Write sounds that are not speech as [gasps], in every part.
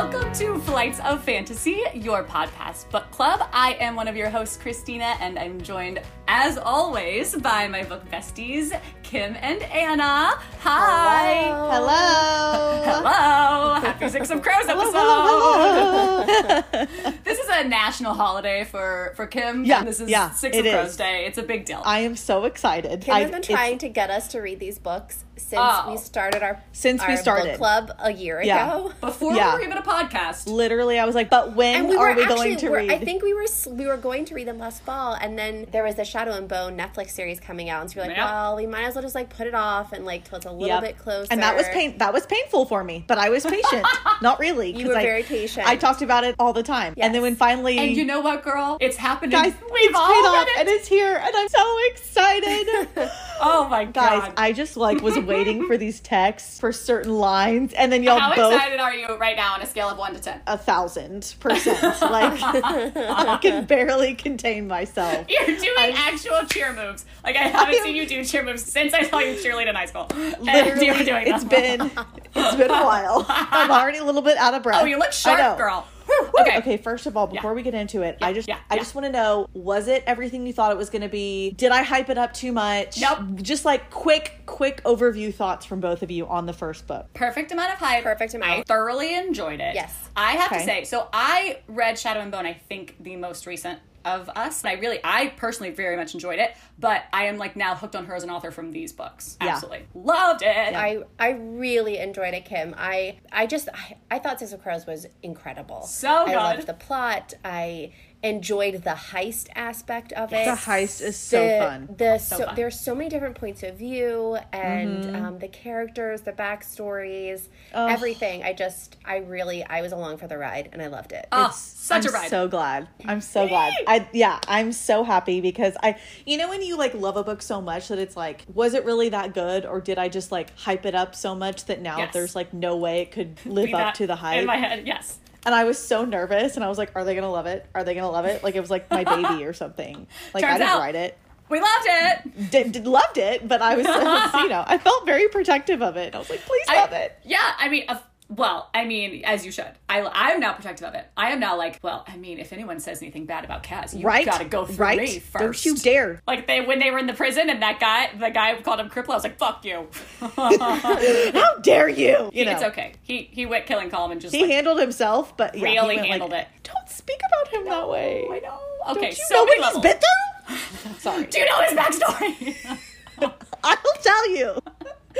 Welcome to Flights of Fantasy, your podcast book club. I am one of your hosts, Christina, and I'm joined, as always, by my book besties, Kim and Anna. Hi. Hello. Hello. Happy Six of Crows episode. Hello, hello. [laughs] This is a national holiday for for Kim. Yeah, This is yeah, Six it of Crows. Day. It's a big deal. I am so excited. Kim I- has been trying to get us to read these books since Oh. we started our Since we started. book club a year Yeah. ago. Before Yeah. we were even a podcast. Literally, I was like, but when we are we actually, going to read? I think we were we were going to read them last fall, and then there was the Shadow and Bone Netflix series coming out, and so we we're like, Yeah. well, we might as well just like put it off and like till it's a little Yep. bit closer. And that was pain. That was painful for me, but I was patient. [laughs] Not really. You 'cause were I, very patient. I talked about it all the time, and then when finally, And you know what, girl? It's happening. guys, We've it's all paid off, it. and it's here, and I'm so excited. [laughs] oh my god. Guys. I just like was waiting for these texts for certain lines, and then y'all How both excited are you right now on a scale of one to ten? a thousand percent. Like [laughs] I can barely contain myself. You're doing actual cheer moves. Like I haven't seen you do cheer moves since I saw you cheerlead in high school. [laughs] And Literally, you're doing it's them. been it's been a while. [laughs] I'm already a little bit out of breath. Oh, you look I sharp, know. girl. Whew. Okay. Okay. First of all, before we get into it, I just yeah, I yeah. just want to know: was it everything you thought it was going to be? Did I hype it up too much? Nope. Just like quick, quick overview thoughts from both of you on the first book. Perfect amount of hype. Perfect amount. I thoroughly enjoyed it. Yes. I have to say, so I read Shadow and Bone, I think the most recent of us. And I really, I personally very much enjoyed it, but I am like now hooked on her as an author from these books. Yeah. Absolutely. Loved it. I I really enjoyed it, Kim. I I just I, I thought Six of Crows was incredible. So good. I loved the plot. I enjoyed the heist aspect of it. The heist is so the, fun. The so, fun. there's so many different points of view and Mm-hmm. um, the characters, the backstories, Oh. everything. I just I really I was along for the ride and I loved it. oh, such a ride! I'm a ride. So glad. I'm so glad. I yeah, I'm so happy because I you know when you like love a book so much that it's like was it really that good or did I just like hype it up so much that now Yes. there's like no way it could live Be up to the hype. In my head, yes. And I was so nervous and I was like are they to love it? Are they to love it? Like it was like my baby or [laughs] something. Like I didn't out- write it. We loved it. Did, did loved it, but I was [laughs] you know, I felt very protective of it. I was like please I- love it. Yeah, I mean, of well, I mean, as you should. I, I am now protective of it. I am now like, well, I mean, if anyone says anything bad about Kaz, you Right? gotta go through right? me 1st Don't you dare. Like they when they were in the prison and that guy, the guy called him cripple. I was like, "Fuck you." [laughs] How dare you? [laughs] You know. it's okay. He he went killing calm and just He like, handled himself, but yeah, he really like, handled it. Don't speak about him that way. I know. Don't Okay, you so know what he's been through? [laughs] Sorry. Do you know his backstory? I'll tell you.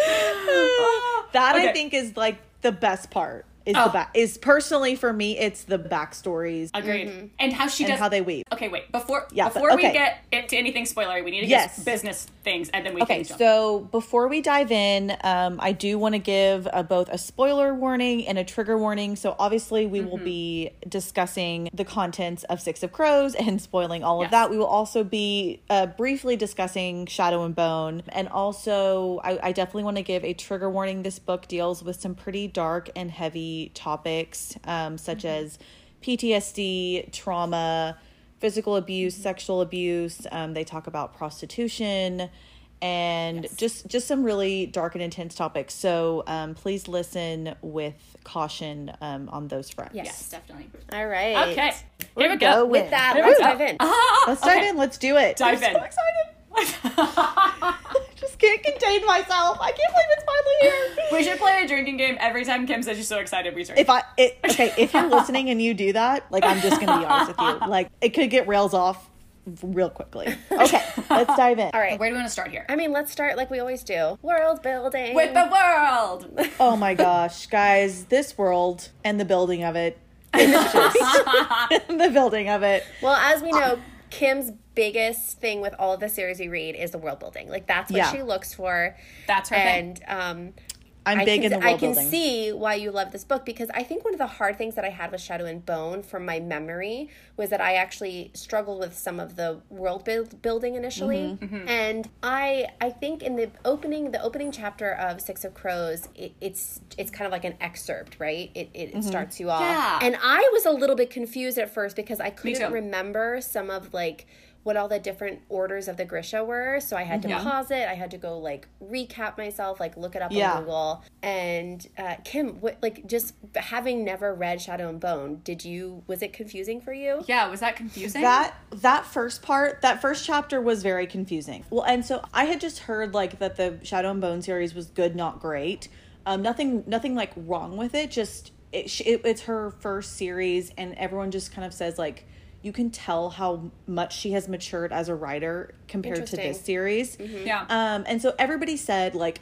Oh. that I think is like the best part. Is Oh. the back is personally for me it's the backstories Agreed. And how she and does how they weave. Okay, wait. Before Yeah, but- before we get into anything spoilery, we need to Yes. get business things, and then we Okay, so before we dive in, um, I do want to give uh, both a spoiler warning and a trigger warning. So obviously, we Mm-hmm. will be discussing the contents of Six of Crows and spoiling all Yes. of that. We will also be uh, briefly discussing Shadow and Bone, and also I, I definitely want to give a trigger warning. This book deals with some pretty dark and heavy topics, um, such Mm-hmm. as PTSD, trauma physical abuse, sexual abuse. Um, they talk about prostitution and Yes. just just some really dark and intense topics. So um, please listen with caution um, on those fronts. Yes. yes, definitely. All right. Okay, here we go go. with With that, Here let's go. dive in. Let's dive in. Let's do it. Dive I'm in. so excited. [laughs] just can't contain myself. I can't believe it's finally here. [laughs] We should play a drinking game every time Kim says she's so excited we drink. If I it, okay, if you're listening and you do that, like I'm just gonna be honest with you, [laughs] like it could get rails off real quickly. [laughs] Okay, let's dive in. All right. Where do we want to start here? I mean, let's start like we always do. World building. With the world. Oh my gosh, guys, this world and the building of it. It's just the building of it. Well, as we know, uh, Kim's biggest thing with all of the series we read is the world building. Like that's what Yeah. she looks for. That's her thing. and um I'm I big can, in the world I can building. see why you love this book because I think one of the hard things that I had with Shadow and Bone from my memory was that I actually struggled with some of the world build, building initially, Mm-hmm. and I I think in the opening the opening chapter of Six of Crows it, it's it's kind of like an excerpt, right? It it, Mm-hmm. starts you off, Yeah. and I was a little bit confused at first because I couldn't remember some of like what all the different orders of the Grisha were. So I had to Yeah. pause it. I had to go like recap myself, like look it up Yeah. on Google. And uh, Kim, what, like just having never read Shadow and Bone, did you was it confusing for you? Yeah, was that confusing? that that first part that first chapter was very confusing well and so i had just heard like that the shadow and bone series was good not great um nothing nothing like wrong with it just it, it, it's her first series and everyone just kind of says like you can tell how much she has matured as a writer compared to this Interesting. series yeah. um, and so everybody said like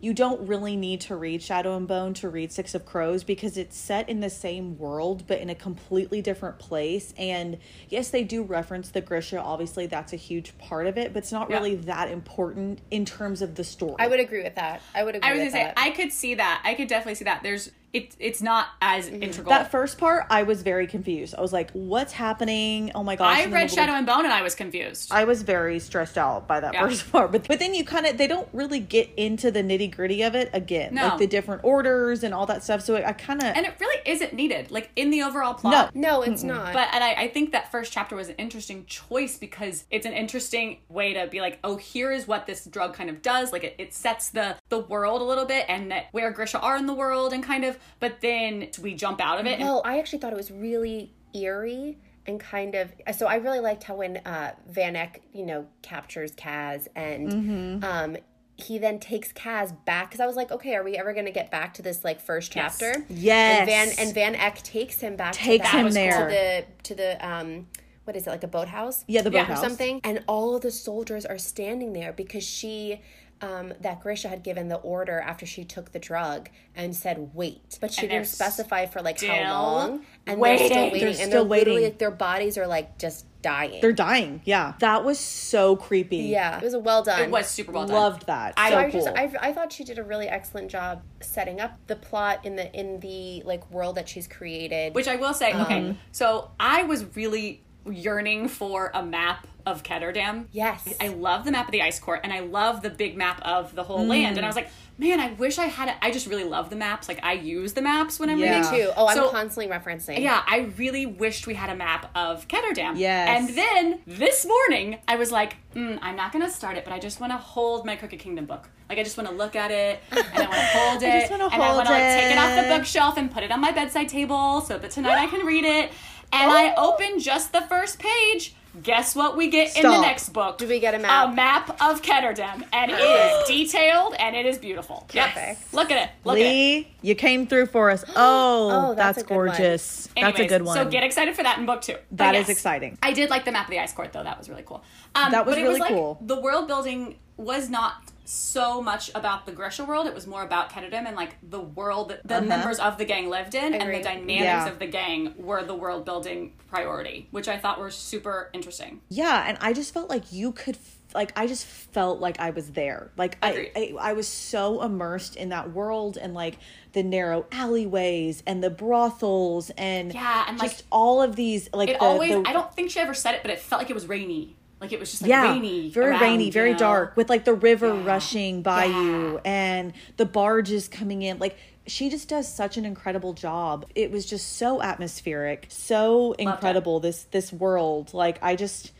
you don't really need to read Shadow and Bone to read Six of Crows because it's set in the same world but in a completely different place. And yes, they do reference the Grisha. Obviously, that's a huge part of it, but it's not Yeah. really that important in terms of the story. I would agree with that. I would agree I was with gonna say. I could see that. I could definitely see that. There's it. It's not as Mm-hmm. integral. that first part, I was very confused. I was like, "What's happening? Oh my gosh!" I read Shadow little- and Bone and I was confused. I was very stressed out by that Yeah. first [laughs] part, but but then you kind of they don't really get into the nitty gritty of it again, No. like the different orders and all that stuff. So I kind of and it really isn't needed, like in the overall plot. no, no it's not. But and I, I think that first chapter was an interesting choice because it's an interesting way to be like, oh, here is what this drug kind of does. Like it, it sets the the world a little bit and that where Grisha are in the world and kind of. But then we jump out of it. and I actually thought it was really eerie and kind of so I really liked how when uh Van Eck, you know, captures Kaz and Mm-hmm. um he then takes Kaz back because I was like, okay, are we ever going to get back to this like first chapter? Yes. And Van and Van Eck takes him back. Takes to that, him to there. the to the um what is it like a boathouse? yeah the Yeah, boathouse. or something. And all of the soldiers are standing there because she, um, that Grisha had given the order after she took the drug and said wait, but she And didn't specify for like how long. And waiting. they're still waiting, They're and still they're waiting. like their bodies are like just dying. They're dying. Yeah, that was so creepy. yeah, it was a well done. it was super well done. loved that. I- so I cool. just I, I thought she did a really excellent job setting up the plot in the in the like world that she's created. Which I will say, Um, okay, so I was really yearning for a map of Ketterdam. Yes. I love the map of the ice court and I love the big map of the whole land. And I was like, man, I wish I had it. I just really love the maps. Like I use the maps when I'm Yeah. reading. Me too. Oh, I'm So- constantly referencing. Yeah, I really wished we had a map of Ketterdam. Yes. And then this morning, I was like, mm, I'm not going to start it, but I just want to hold my Crooked Kingdom book. Like, I just want to look at it, and I want to [laughs] hold it, just wanna and I want to like, take it off the bookshelf and put it on my bedside table so that tonight I can read it. And I [gasps] open just the first page. Guess what we get in the next book? Do we get a map? A map of Ketterdam, and it is [gasps] detailed and it is beautiful. Yes. Perfect. Look at it. Look at it. Leigh, you came through for us. [gasps] Oh, Oh, that's that's, a good one. gorgeous. that's a good one. So get excited for that in book two. That is yes, exciting. I did like the map of the ice court though. That was really cool. Um, That was but it really was like cool. the world building was not so much about the Grisha world. It was more about Ketterdam and like the world that the members of the gang lived in and the dynamics Uh-huh. Yeah. of the gang were the world building priority, which I thought were super interesting. Yeah, and I just felt like you could like I just felt like I was there. Like I, I I was so immersed in that world and like the narrow alleyways and the brothels and Yeah, and, like, just all of these like It the, always the- I don't think she ever said it, but it felt like it was rainy. Like it was just like yeah, rainy. very around, rainy, very know? dark, with like the river Yeah. rushing by Yeah. you and the barges coming in. Like she just does such an incredible job. It was just so atmospheric, so incredible. This this world, like I just.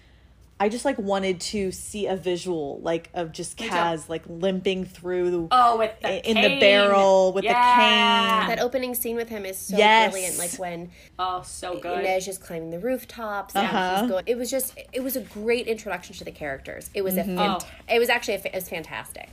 I just like wanted to see a visual like of just Kaz like limping through the, Oh, with the in the barrel with Yeah. the cane. That opening scene with him is so Yes. brilliant. Like when Oh, so good. Inej is climbing the rooftops. Uh-huh. he's going. It was just. It was a great introduction to the characters. It was Mm-hmm. a. Fant- Oh. It was actually a, it was fantastic,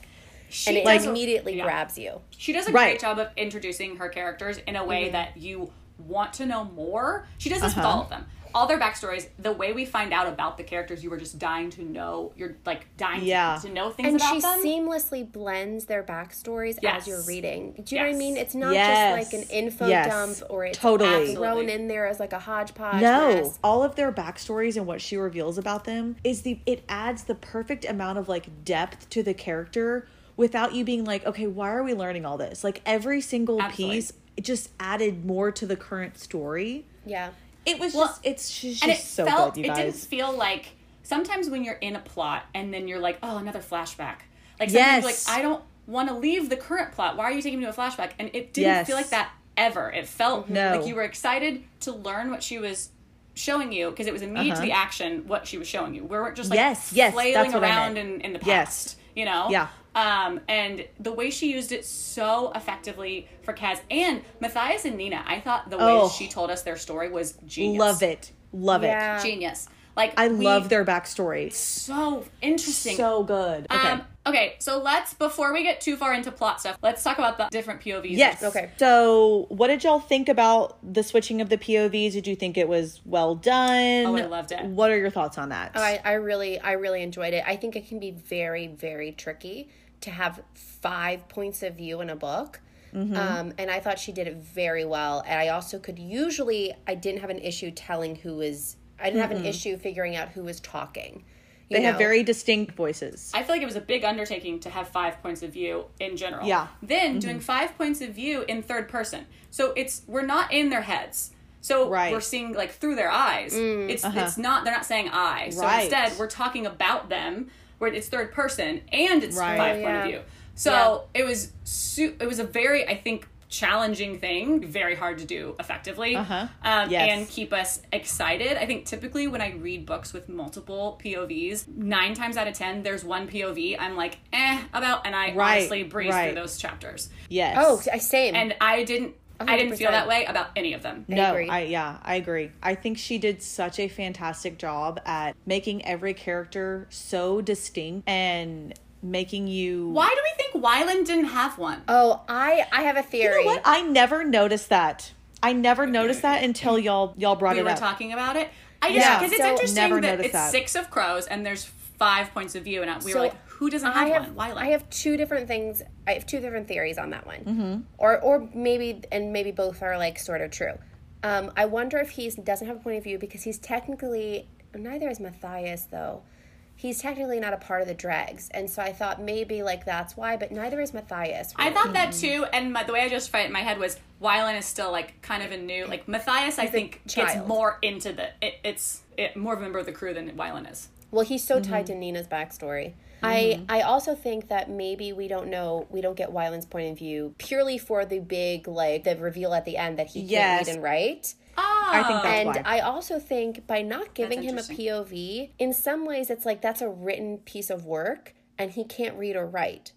She and it does immediately yeah. grabs you. She does a Right. great job of introducing her characters in a way Mm-hmm. that you want to know more. She does this Uh-huh. with all of them. All their backstories, the way we find out about the characters, you were just dying to know. You're like dying Yeah. to, to know things And about she seamlessly blends their backstories Yes. as you're reading. Do you know what I mean? It's not Yes. just like an info Yes. dump or it's Totally. thrown in there as like a hodgepodge. No, mess. all of their backstories and what she reveals about them is the it adds the perfect amount of like depth to the character without you being like, okay, why are we learning all this? Like every single Absolutely. piece it just added more to the current story. Yeah. It was Well, just it's just, and it so felt, good, you it didn't feel like sometimes when you're in a plot and then you're like, oh, another flashback. Like sometimes Yes. like, I don't want to leave the current plot. Why are you taking me to a flashback? And it didn't Yes. feel like that ever. It felt No. like you were excited to learn what she was showing you because it was immediate to the action what she was showing you. We weren't just like Uh-huh. Yes, yes, flailing that's what I around in, in the past. Yes. You know? Yeah. Um, and the way she used it so effectively for Kaz and Matthias and Nina, I thought the way Oh. she told us their story was genius. Love it. Love Yeah. Genius. Like. I we- love their backstory. so interesting. So good. Okay. Um, okay, so let's before we get too far into plot stuff, let's talk about the different POVs. Yes. Okay. So, what did y'all think about the switching of the POVs? Did you think it was well done? Oh, I loved it. What are your thoughts on that? Oh, I, I really I really enjoyed it. I think it can be very very tricky to have five points of view in a book. Mm-hmm. Um, and I thought she did it very well. And I also could usually I didn't have an issue telling who was I didn't have an issue figuring out who was talking. You they have very distinct voices. I feel like it was a big undertaking to have five points of view in general. Yeah. Then doing five points of view in third person. So it's we're not in their heads. So Right. we're seeing like through their eyes. It's it's not they're not saying I. So Right. instead we're talking about them where it's third person and it's Right. five Oh, point of view. So it was su- it was a very I think challenging thing, very hard to do effectively, Uh-huh. um, Yes. and keep us excited. I think typically when I read books with multiple POVs, nine times out of ten, there's one POV I'm like, eh, about, and I Right, honestly breeze right. through those chapters. yes. Oh, I same. And I didn't, Oh, I didn't feel that way about any of them. no, agree. I yeah, I agree. I think she did such a fantastic job at making every character so distinct and making you Why do we think Wylan didn't have one? oh, I I have a You theory. know what? I never noticed that. I never noticed that until y'all y'all brought we it up. We were talking about it. I just Yeah. because it's So- interesting Never that it's that. six of crows and there's five points of view, and we So, were like, who doesn't I have, have one? Wylan. I have two different things. I have two different theories on that one, Mm-hmm. or or maybe and maybe both are like sort of true. Um, I wonder if he doesn't have a point of view because he's technically neither is Matthias though. He's technically not a part of the dregs, and so I thought maybe like that's why, but neither is Matthias. I thought that too, and my, the way I just fight in my head was Wylan is still like kind of a new like Matthias. I think gets more into the it, it's it, more of a member of the crew than Wylan is. Well, he's so Mm-hmm. tied to Nina's backstory. I mm-hmm. I also think that maybe we don't know we don't get Wylan's point of view purely for the big like the reveal at the end that he can't read and write. Oh, I think that's and why. I also think by not giving him a. POV, in some ways it's like that's a written piece of work and he can't read or write.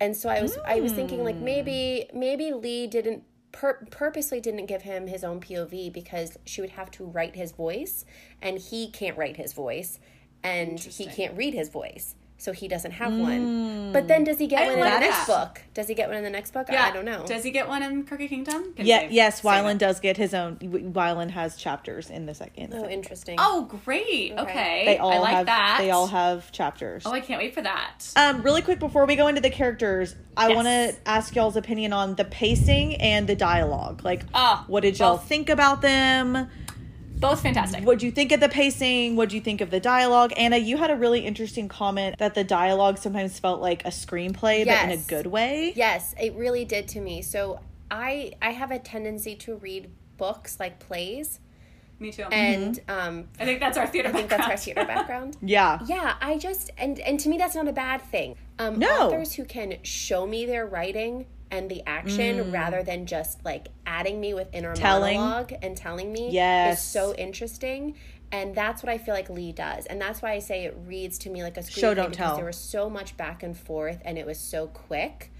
And so I was I was thinking like maybe hmm. maybe Leigh didn't pur- purposely didn't give him his own POV because she would have to write his voice and he can't write his voice and he can't read his voice. So he doesn't have one. But then does he get I one in the next that. book? Does he get one in the next book? Yeah. I don't know. Does he get one in Crooked Kingdom? Can Yeah, yes, Wylan does get his own. Wylan has chapters in the second. oh, interesting. Oh, great. Okay, they all I like have. that. They all have chapters. Oh, I can't wait for that. Um, really quick before we go into the characters, I Yes. want to ask y'all's opinion on the pacing and the dialogue. Like, Ah, what did y'all both. think about them? Both fantastic. What do you think of the pacing? What do you think of the dialogue? Anna, you had a really interesting comment that the dialogue sometimes felt like a screenplay, but in a good way. Yes, it really did to me. So I I have a tendency to read books like plays, Me too. and um, I think that's our theater I think that's our theater background. [laughs] Yeah. Yeah, I just and and to me that's not a bad thing. Um, No. authors who can show me their writing and the action rather than just like adding me with inner Mm. Telling. monologue and telling me Yes. is so interesting. And that's what I feel like Leigh does, and that's why I say it reads to me like a screenplay Show, don't because tell. there was so much back and forth, and it was so quick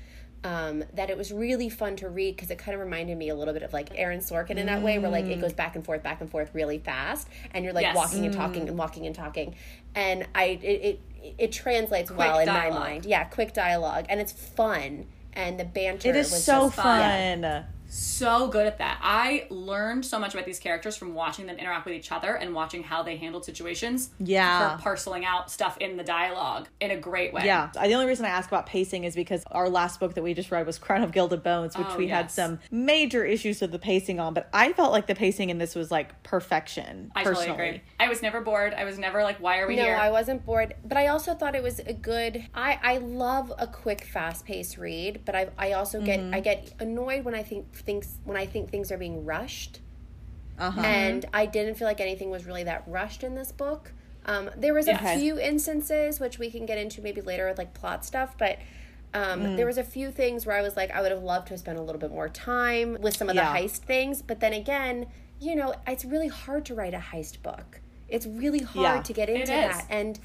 um, that it was really fun to read because it kind of reminded me a little bit of like Aaron Sorkin in that way, where like Mm. it goes back and forth, back and forth really fast, and you're like Yes. walking and Mm. talking and walking and talking, and I it it, it translates well in my mind. Yeah, quick dialogue, and it's fun, and the banter It is was so just fun. So good at that. I learned so much about these characters from watching them interact with each other and watching how they handled situations. Yeah. For parceling out stuff in the dialogue in a great way. Yeah. The only reason I ask about pacing is because our last book that we just read was Crown of Gilded Bones, which Oh, we had some major issues with the pacing on, but I felt like the pacing in this was like perfection. I personally. totally agree. I was never bored. I was never like, why are we No, here? No, I wasn't bored, but I also thought it was a good. I I love a quick, fast paced read, but I I also get Mm-hmm. I get annoyed when I think things when I think things are being rushed, Uh-huh. and I didn't feel like anything was really that rushed in this book. Um, there was a Yes. few instances which we can get into maybe later with like plot stuff, but. Um, Mm. There was a few things where I was like, I would have loved to have spent a little bit more time with some of Yeah. the heist things, but then again, you know, it's really hard to write a heist book. It's really hard Yeah. to get into that. And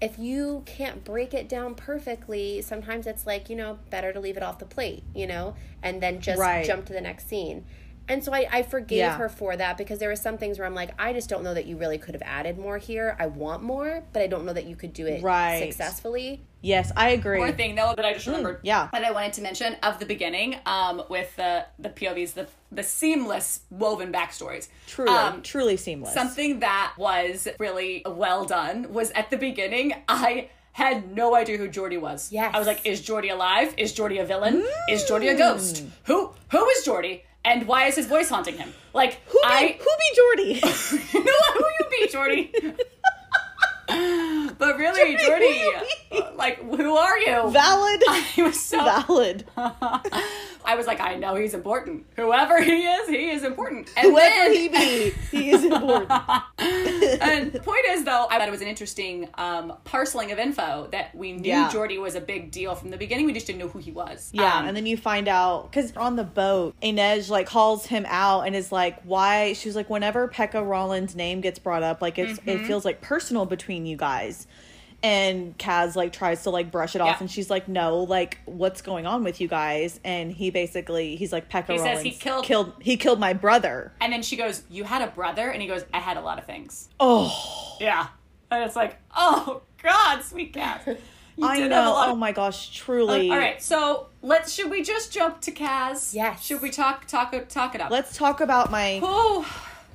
if you can't break it down perfectly, sometimes it's like, you know, better to leave it off the plate, you know, and then just Right. jump to the next scene. And so I, I forgave Yeah. her for that because there were some things where I'm like, I just don't know that you really could have added more here. I want more, but I don't know that you could do it Right. successfully. Yes, I agree. One thing though that I just remembered yeah. that I wanted to mention of the beginning um, with the the POVs, the the seamless woven backstories. Truly, Um, truly seamless. Something that was really well done was at the beginning, I had no idea who Jordie was. Yes. I was like, is Jordie alive? Is Jordie a villain? Is Jordie a ghost? Who who is Jordie? And why is his voice haunting him? Like who be, I who be Jordie? what? [laughs] Who you be, Jordie? [laughs] but really, Jordie, like, who are you? Valid. [laughs] he was so. Valid. [laughs] I was like, I know he's important. Whoever he is, he is important. And Whoever then, he be, he is important. [laughs] and the point is, though, I thought it was an interesting um, parceling of info that we knew Yeah. Jordie was a big deal from the beginning. We just didn't know who he was. Yeah, Um, and then you find out because on the boat, Inej like calls him out and is like, "Why?" She was like, "Whenever Pekka Rollins' name gets brought up, like it's Mm-hmm. it feels like personal between you guys." And Kaz like tries to like brush it off, Yeah. and she's like, "No, like what's going on with you guys?" And he basically he's like, "Pekka He says he killed- killed he killed my brother." and then she goes, "You had a brother," and he goes, "I had a lot of things." Oh, Yeah, and it's like, oh God, sweet cat. You [laughs] I did have a know. lot Oh of- my gosh, uh, truly. All right, so let's. Should we just jump to Kaz? Yes. Should we talk talk talk it up? Let's talk about my. Oh,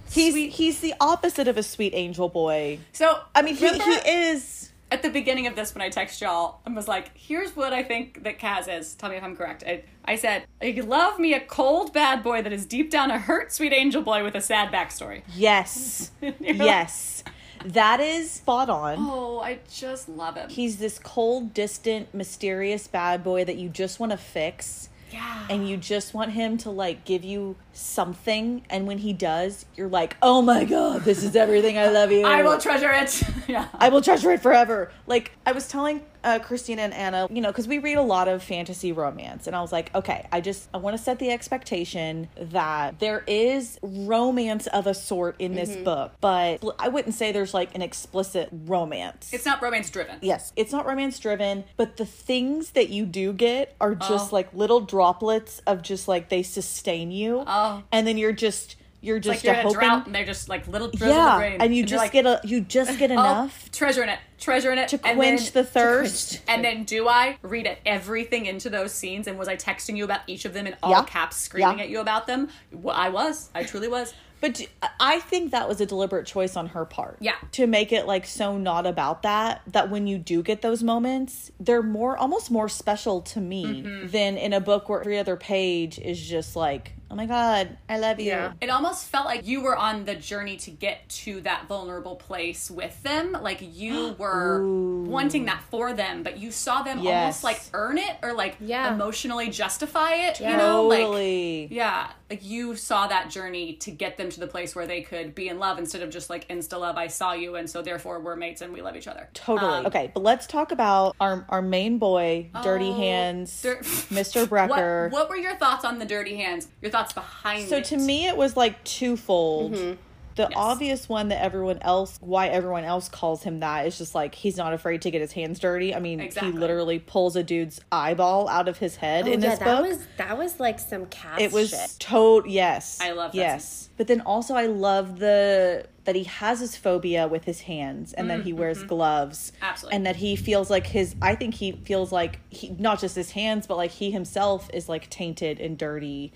He's sweet. he's the opposite of a sweet angel boy. So I mean, he, he is. At the beginning of this when I text y'all and was like, "Here's what I think that Kaz is." Tell me if I'm correct. I, I said, "You love me a cold bad boy that is deep down a hurt sweet angel boy with a sad backstory." Yes. [laughs] You're like, yes. That is spot on. Oh, I just love him. He's this cold, distant, mysterious bad boy that you just want to fix. Yeah. And you just want him to like give you something. And when he does, you're like, oh my God, this is everything. I love you. I will treasure it. [laughs] yeah. I will treasure it forever. Like I was telling uh, Christina and Anna, you know, because we read a lot of fantasy romance, and I was like, okay, I just I want to set the expectation that there is romance of a sort in this Mm-hmm. book, but I wouldn't say there's like an explicit romance. It's not romance driven. Yes, it's not romance driven, but the things that you do get are just Oh. like little droplets of just like they sustain you, Oh. and then you're just you're Like just you're a in a hoping, drought and they're just like little drizzles of yeah, rain. and you you're just like, get a you just get [gasps] oh, treasure in it, Treasure in it to and quench then- the thirst. And then do I read it everything into those scenes? And was I texting you about each of them in all Yeah. caps, screaming Yeah. at you about them? Well, I was. I truly was. But I think that was a deliberate choice on her part. Yeah. To make it like so not about that, that when you do get those moments, they're more, almost more special to me Mm-hmm. than in a book where every other page is just like, oh my God, I love you. It almost felt like you were on the journey to get to that vulnerable place with them. Like you [gasps] were wanting that for them, but you saw them Yes. almost like earn it or like Yeah. emotionally justify it. You know, like Yeah, like you saw that journey to get them to the place where they could be in love instead of just like insta love. I saw you, and so therefore we're mates and we love each other. Totally. Um, okay, but let's talk about our our main boy, Dirty Oh, Hands, Dir- Mr. [laughs] Brekker. What, what were your thoughts on the dirty hands? Your thoughts behind So it? to me, it was like twofold. Mm-hmm. The obvious one that everyone else, why everyone else calls him that, is just like he's not afraid to get his hands dirty. I mean, Exactly. he literally pulls a dude's eyeball out of his head in Oh, yeah, this that book. was that was like some cat. it was shit. toad. Yes, I love that Yes, but then also I love the that he has his phobia with his hands and that he wears gloves. Mm, mm-hmm. Absolutely. and that he feels like his. I think he feels like he not just his hands, but like he himself is like tainted and dirty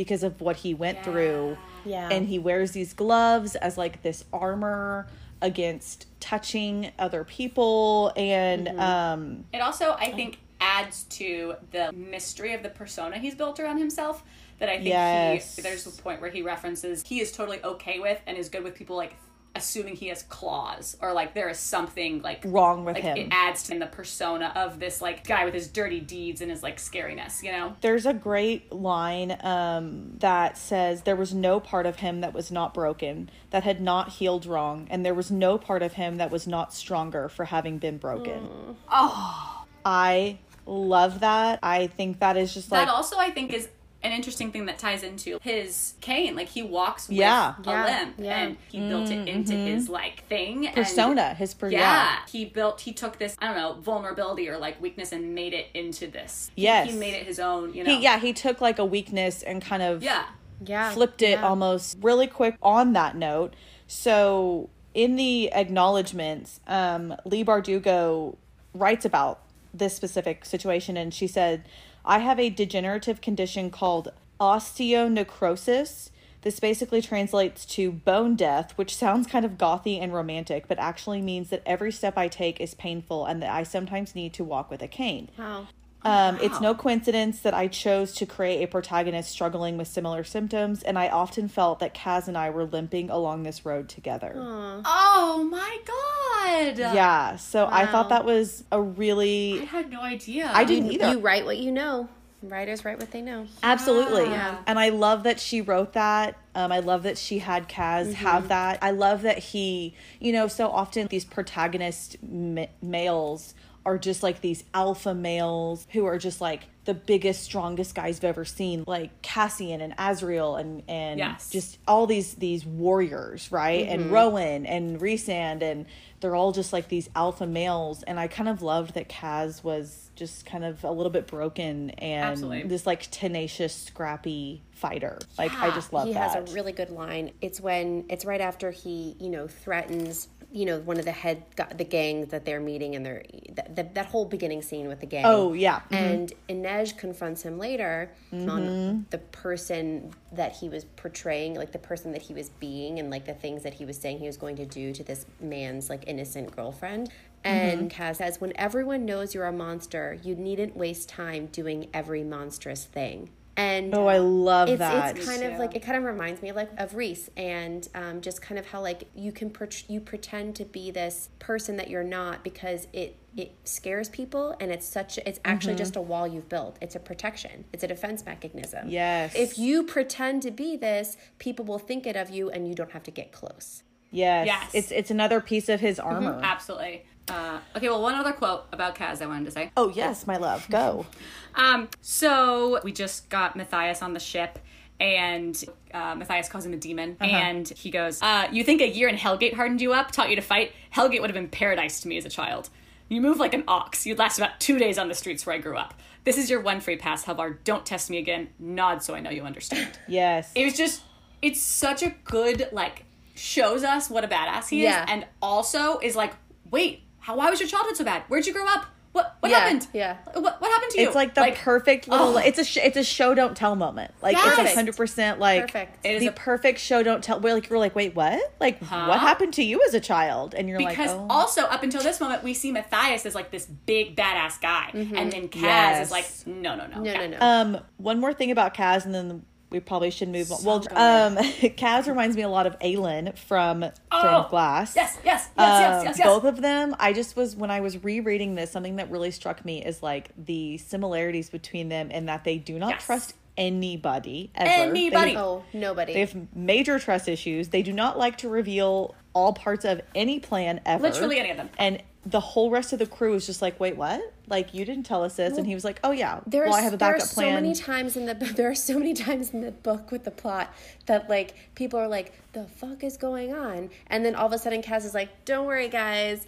because of what he went through. Yeah. and he wears these gloves as like this armor against touching other people and Mm-hmm. um It also, I think, adds to the mystery of the persona he's built around himself. That I think Yes. he there's a point where he references he is totally okay with and is good with people like assuming he has claws or like there is something like Wrong with like, him. It adds to the persona of this like guy with his dirty deeds and his like scariness, you know. There's a great line um, that says there was no part of him that was not broken, that had not healed wrong, and there was no part of him that was not stronger for having been broken. Oh, I love that. I think that is just like that also I think is an interesting thing that ties into his cane. Like he walks with Yeah. a Yeah, limp, yeah. and he built it into his like thing and- Persona, his persona. yeah, yeah. he built. He took this I don't know vulnerability or like weakness and made it into this. He- Yes. he made it his own. You know. He, yeah, he took like a weakness and kind of yeah. Yeah. flipped it yeah. almost really quick on that note. So in the acknowledgments, um, Leigh Bardugo writes about this specific situation, and she said, "I have a degenerative condition called osteonecrosis." This basically translates to bone death, which sounds kind of gothy and romantic, but actually means that every step I take is painful and that I sometimes need to walk with a cane. Wow. Um, It's no coincidence that I chose to create a protagonist struggling with similar symptoms, and I often felt that Kaz and I were limping along this road together. Oh my god. Yeah, so I thought that was a really I had no idea. I didn't either. You write what you know. Writers write what they know. Absolutely. Yeah. And I love that she wrote that. Um, I love that she had Kaz Mm-hmm. have that. I love that he, you know, so often these protagonist ma- males are just like these alpha males who are just like the biggest, strongest guys I've ever seen, like Cassian and Azriel and and Yes. just all these these warriors, right? Mm-hmm. And Rowan and Rhysand and they're all just like these alpha males. And I kind of loved that Kaz was just kind of a little bit broken and Absolutely. this like tenacious, scrappy fighter. Like I just love he that. has a really good line. It's when it's right after he, you know, threatens, you know, one of the head the gang that they're meeting and they're that, that, that whole beginning scene with the gang. oh yeah, And Inej confronts him later Mm-hmm. on the person that he was portraying, like the person that he was being, and like the things that he was saying he was going to do to this man's like innocent girlfriend. And Mm-hmm. Kaz says, When everyone knows you're a monster, you needn't waste time doing every monstrous thing. And Oh, I love it's, that. It's kind of like it kind of reminds me of like of Rhys and um, just kind of how like you can per- you pretend to be this person that you're not because it it scares people and it's such it's actually Mm-hmm. just a wall you've built. It's a protection. It's a defense mechanism. Yes. If you pretend to be this, people will think it of you and you don't have to get close. yes, Yes. It's it's another piece of his armor. Absolutely. Uh, okay, well, one other quote about Kaz I wanted to say. Oh yes, my love, go. [laughs] Um, so we just got Matthias on the ship, and uh, Matthias calls him a demon, and he goes, uh, "You think a year in Hellgate hardened you up, taught you to fight? Hellgate would have been paradise to me as a child. You move like an ox. You'd last about two days on the streets where I grew up. This is your one free pass, Helvar. Don't test me again. Nod so I know you understand." [laughs] Yes. it was just, it's such a good like shows us what a badass he Yeah. is, and also is like, wait, how? Why was your childhood so bad? Where'd you grow up? What what Yeah, happened? yeah. What what happened to you? it's like the perfect little. oh. It's a sh- it's a show don't tell moment. Like Yes. it's a hundred percent like Perfect. It is the a- perfect show don't tell. Where like you're like wait what like what happened to you as a child and you're because like oh. also up until this moment we see Matthias as like this big badass guy, and then Kaz Yes. is like, no, no, no, No, no, yeah. no. Um, one more thing about Kaz, and then we probably should move on. Well, good. um, [laughs] Kaz reminds me a lot of Aelin from Throne Oh, of Glass. Yes, yes, yes, yes, Um, yes, yes. Both of them. I just was when I was rereading this, something that really struck me is like the similarities between them and that they do not Yes. trust anybody ever. Anybody. They, oh, nobody. they have major trust issues. They do not like to reveal all parts of any plan ever. Literally any of them. And the whole rest of the crew is just like, wait, what? Like you didn't tell us this, and he was like, oh yeah, There's, well I have a backup there are so plan. many times in the [laughs] there are so many times in the book with the plot that like people are like the fuck is going on? And then all of a sudden Kaz is like don't worry guys.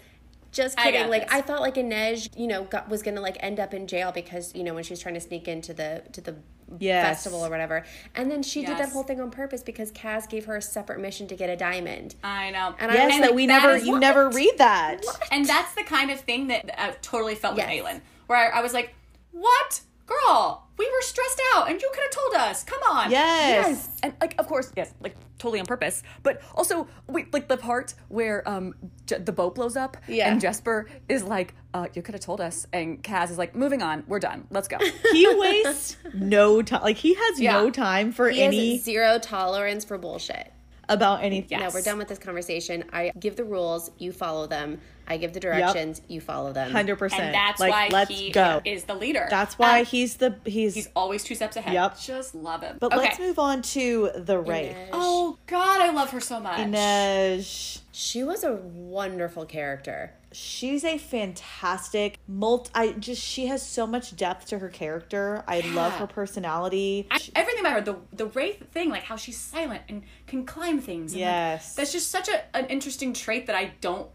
Just kidding. got like this. I thought like Inej you know got, was gonna like end up in jail because you know when she was trying to sneak into the to the Yes. festival or whatever and then she did that whole thing on purpose because Kaz gave her a separate mission to get a diamond I know. And I yes, that we that never you what? never read that. and that's the kind of thing that I totally felt Yes. with Aelin, where I, I was like, what, girl? We were stressed out, and you could have told us. Come on. Yes. and like of course yes like totally on purpose but also wait like the part where um J- the boat blows up Yeah. and jesper is like uh you could have told us and kaz is like moving on we're done let's go He [laughs] wastes no time. Like he has Yeah. no time for he any has zero tolerance for bullshit about anything. No, we're done with this conversation. I give the rules, you follow them. I give the directions, you follow them. Hundred percent. And that's like, why let's he go. is the leader. That's why Um, he's the he's. he's always two steps ahead. Yep. Just love him. but okay. let's move on to the raid. Oh God, I love her so much. Inej. She was a wonderful character. she's a fantastic multi I just she has so much depth to her character. I love her personality. I- everything about her, the the wraith thing, like how she's silent and can climb things. and, like, Yes. that's just such a, an interesting trait that I don't,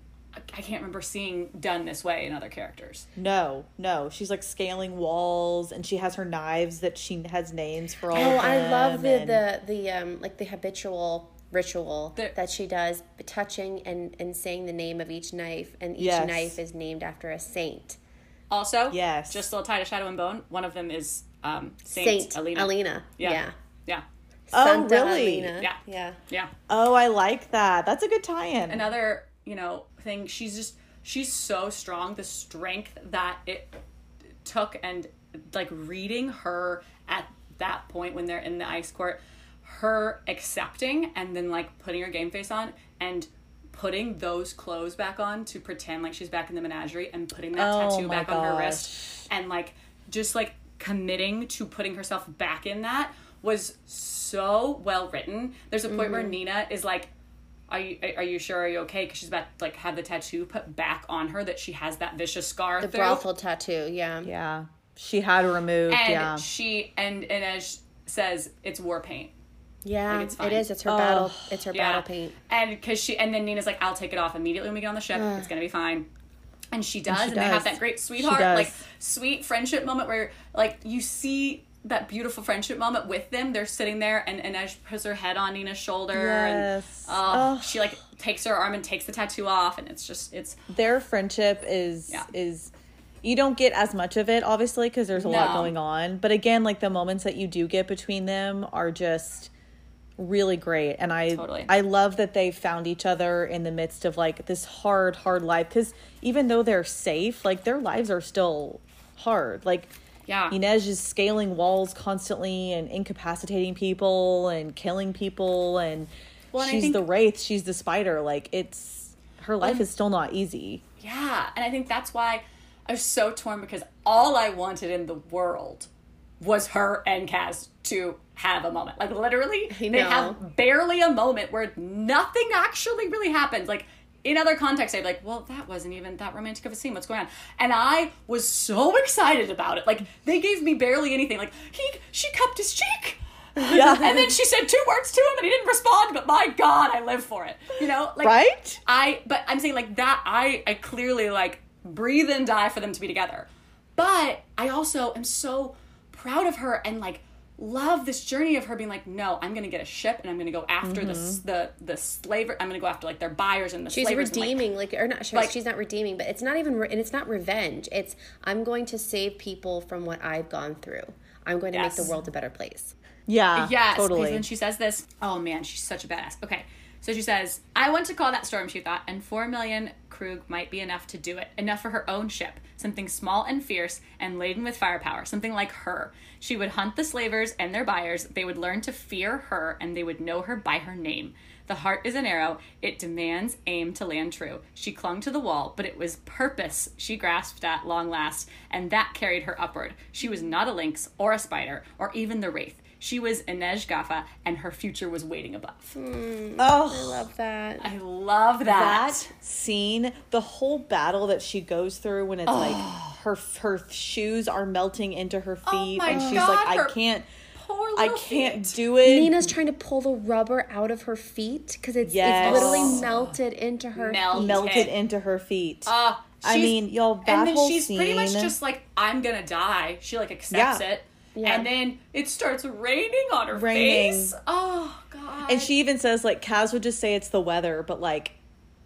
I can't remember seeing done this way in other characters. No, no. She's like scaling walls and she has her knives that she has names for all Oh, of I love the and- the the um like the habitual ritual The- that she does, touching and and saying the name of each knife, and each Yes. knife is named after a saint. Also, Yes. just a little tie to Shadow and Bone. One of them is um, Saint, Saint Alina. Alina. Yeah. Yeah. Yeah. Oh, Santa really? Alina. Yeah. Yeah. Yeah. Oh, I like that. That's a good tie-in. Another, you know, thing. She's just she's so strong. The strength that it took, and like reading her at that point when they're in the ice court, her accepting and then like putting her game face on and putting those clothes back on to pretend like she's back in the menagerie and putting that Oh tattoo back on her wrist and like just like committing to putting herself back in that was so well written. There's a point where Mm-hmm. Nina is like, "Are you are you sure? Are you okay?" Because she's about to like have the tattoo put back on her that she has that vicious scar The through. brothel tattoo. Yeah. yeah. She had removed, and yeah. she and and as says it's war paint. Yeah. Like, it's fine. it is. It's her Oh. battle. It's her Yeah. battle paint. And because she and then Nina's like, "I'll take it off immediately when we get on the ship. It's gonna be fine." And she does, and, she they have that great sweetheart, like sweet friendship moment where like you see that beautiful friendship moment with them. They're sitting there, and and Ash puts her head on Nina's shoulder, Yes. Uh, and oh, Oh. she like takes her arm and takes the tattoo off, and it's just it's Their friendship is Yeah. is you don't get as much of it obviously because there's a lot going on. But again, like the moments that you do get between them are just really great and i Totally. i love that they found each other in the midst of like this hard hard life because even though they're safe like their lives are still hard like Yeah. Inej is scaling walls constantly and incapacitating people and killing people and Well, and she's think- the wraith she's the spider like it's her life is still not easy Yeah, and I think that's why I was so torn because all I wanted in the world was her and Kaz to have a moment. Like literally, they have barely a moment where nothing actually really happens. Like in other contexts, I'd be like, well, that wasn't even that romantic of a scene. What's going on? And I was so excited about it. Like they gave me barely anything. Like he, she cupped his cheek. Yeah. [laughs] and then she said two words to him and he didn't respond, but my God, I live for it. You know? Like right I but I'm saying like that I I clearly like breathe and die for them to be together. But I also am so proud of her and like love this journey of her being like, no, I'm gonna get a ship and I'm gonna go after the mm-hmm. s the the slaver. I'm gonna go after like their buyers and the She's slavers. and, like, redeeming, like, or not. Sorry, like- she's not redeeming, but it's not even, re- and it's not revenge. It's I'm going to save people from what I've gone through. I'm going to make the world a better place. yeah Yes, because totally when she says this, oh man, she's such a badass. Okay, so she says, I want to call that storm, she thought, and four million kruge might be enough to do it. Enough for her own ship, something small and fierce and laden with firepower, something like her. She would hunt the slavers and their buyers. They would learn to fear her, and they would know her by her name. The heart is an arrow. It demands aim to land true. She clung to the wall, but it was purpose she grasped at long last, and that carried her upward. She was not a lynx or a spider or even the wraith. She was Inej Ghafa, and her future was waiting above. oh I Love that. I love that. that scene, the whole battle that she goes through when it's like her her shoes are melting into her feet Oh my and she's God, like, her I can't, I can't feet. do it. Nina's trying to pull the rubber out of her feet because it's, Yes. it's literally melted into her Melt. feet. melted into her feet. Uh, I mean, y'all, that and then whole she's pretty much just like, I'm gonna die. She like accepts Yeah. it. Yeah. And then it starts raining on her Raining. face. Oh god. and she even says like Kaz would just say it's the weather, but like,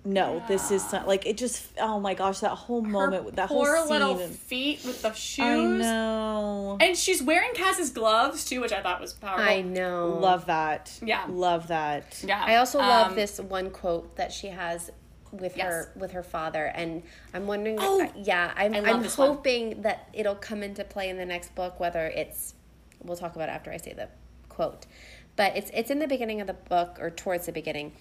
no, this is not, like it just. Oh my gosh, that whole moment with that whole scene. little and- feet with the shoes. I know. And she's wearing Kaz's gloves too, which I thought was powerful. I know. Love that. Yeah. Love that. Yeah. I also love Um, this one quote that she has with Yes. her with her father, and I'm wondering. Oh, uh, yeah, I'm I love I'm this one. hoping that it'll come into play in the next book. Whether it's, we'll talk about it after I say the quote, but it's it's in the beginning of the book or towards the beginning,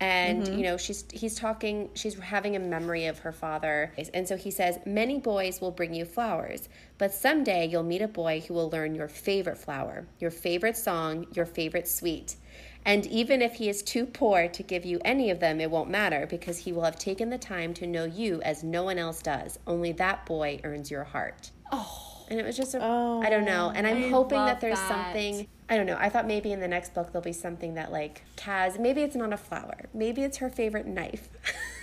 and mm-hmm. you know she's he's talking she's having a memory of her father and so he says many boys will bring you flowers but someday you'll meet a boy who will learn your favorite flower your favorite song your favorite sweet and even if he is too poor to give you any of them it won't matter because he will have taken the time to know you as no one else does only that boy earns your heart Oh. and it was just—I oh, don't know and i'm I hoping that there's that. something I don't know. I thought maybe in the next book there'll be something that like Kaz. Maybe it's not a flower. Maybe it's her favorite knife. [laughs]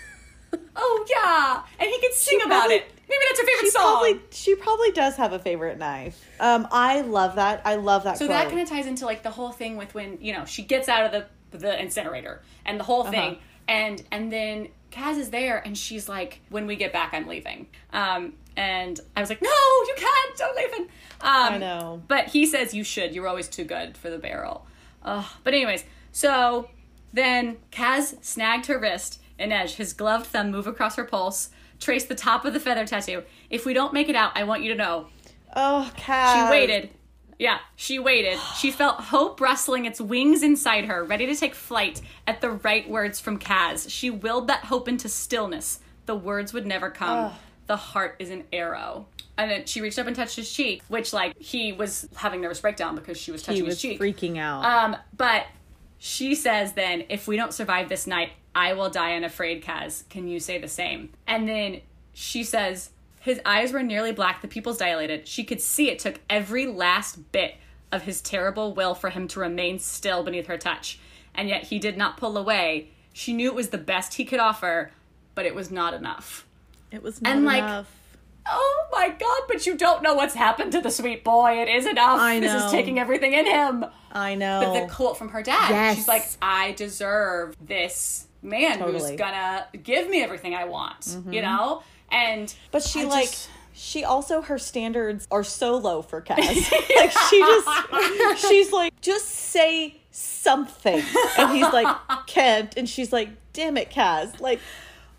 [laughs] Oh yeah, and he could sing about it. Maybe that's her favorite She song. probably she probably does have a favorite knife. Um, I love that. I love that. so quote. that kind of ties into like the whole thing with when you know she gets out of the the incinerator and the whole Uh-huh. thing, and and then Kaz is there and she's like, "When we get back, I'm leaving." Um, and I was like, "No, you can't. Don't leave." him." Um, I know. But he says you should. You're always too good for the barrel. Ugh. but anyways, so then Kaz snagged her wrist and edge his gloved thumb move across her pulse, trace the top of the feather tattoo. If we don't make it out, I want you to know Oh, Cat. she waited. Yeah, she waited. [gasps] She felt hope rustling its wings inside her, ready to take flight at the right words from Kaz. She willed that hope into stillness. The words would never come. The heart is an arrow. And then she reached up and touched his cheek, which, like, he was having nervous breakdown because she was touching He his cheek. freaking out. Um, but she says then, if we don't survive this night, I will die unafraid, Kaz. Can you say the same? And then she says, his eyes were nearly black, the pupils dilated. She could see it took every last bit of his terrible will for him to remain still beneath her touch. And yet he did not pull away. She knew it was the best he could offer, but it was not enough. it was not and, like, enough. Oh my god, but you don't know what's happened to the sweet boy. It is enough. I This is taking everything in him. I know. But the quote from her dad, Yes. she's like, I deserve this man Totally. Mm-hmm. who's gonna give me everything I want, you know? And But she I like just- she also her standards are so low for Kaz. [laughs] like she just she's like just say something, and he's like [laughs] can't, and she's like damn it, Kaz. Like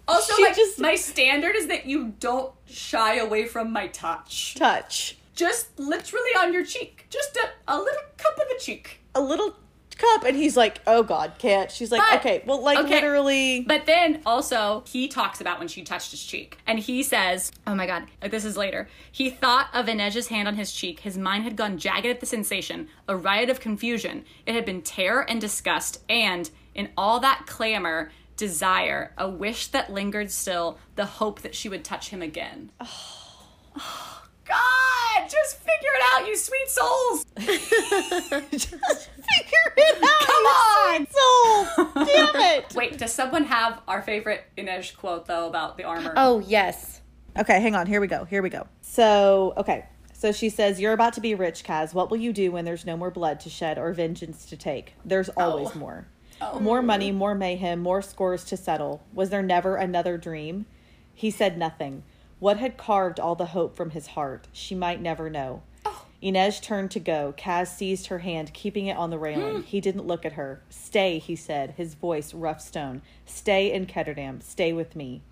also she like just- my standard is that you don't shy away from my touch. touch Just literally on your cheek. Just a, a little cup of the cheek. a little cup, and he's like oh god, can't. She's like But- okay, well like okay. literally. But then also, he talks about when she touched his cheek. And he says, Oh my god, this is later. He thought of Inej's hand on his cheek. His mind had gone jagged at the sensation, a riot of confusion. It had been terror and disgust, and in all that clamor, desire, a wish that lingered still, the hope that she would touch him again. [sighs] Oh, God, just figure it out, you sweet souls. [laughs] [laughs] just figure it out. [laughs] Come on! Damn [laughs] it. Wait, does someone have our favorite Inej quote though about the armor? Oh yes. Okay, hang on. Here we go. Here we go. So, okay. So she says, You're about to be rich, Kaz. What will you do when there's no more blood to shed or vengeance to take? There's oh. always Oh. more. More money, more mayhem, more scores to settle. Was there never another dream? He said nothing. What had carved all the hope from his heart? She might never know. Inej turned to go. Kaz seized her hand, keeping it on the railing. Hmm. He didn't look at her. Stay, he said, his voice rough stone. Stay in Ketterdam. Stay with me.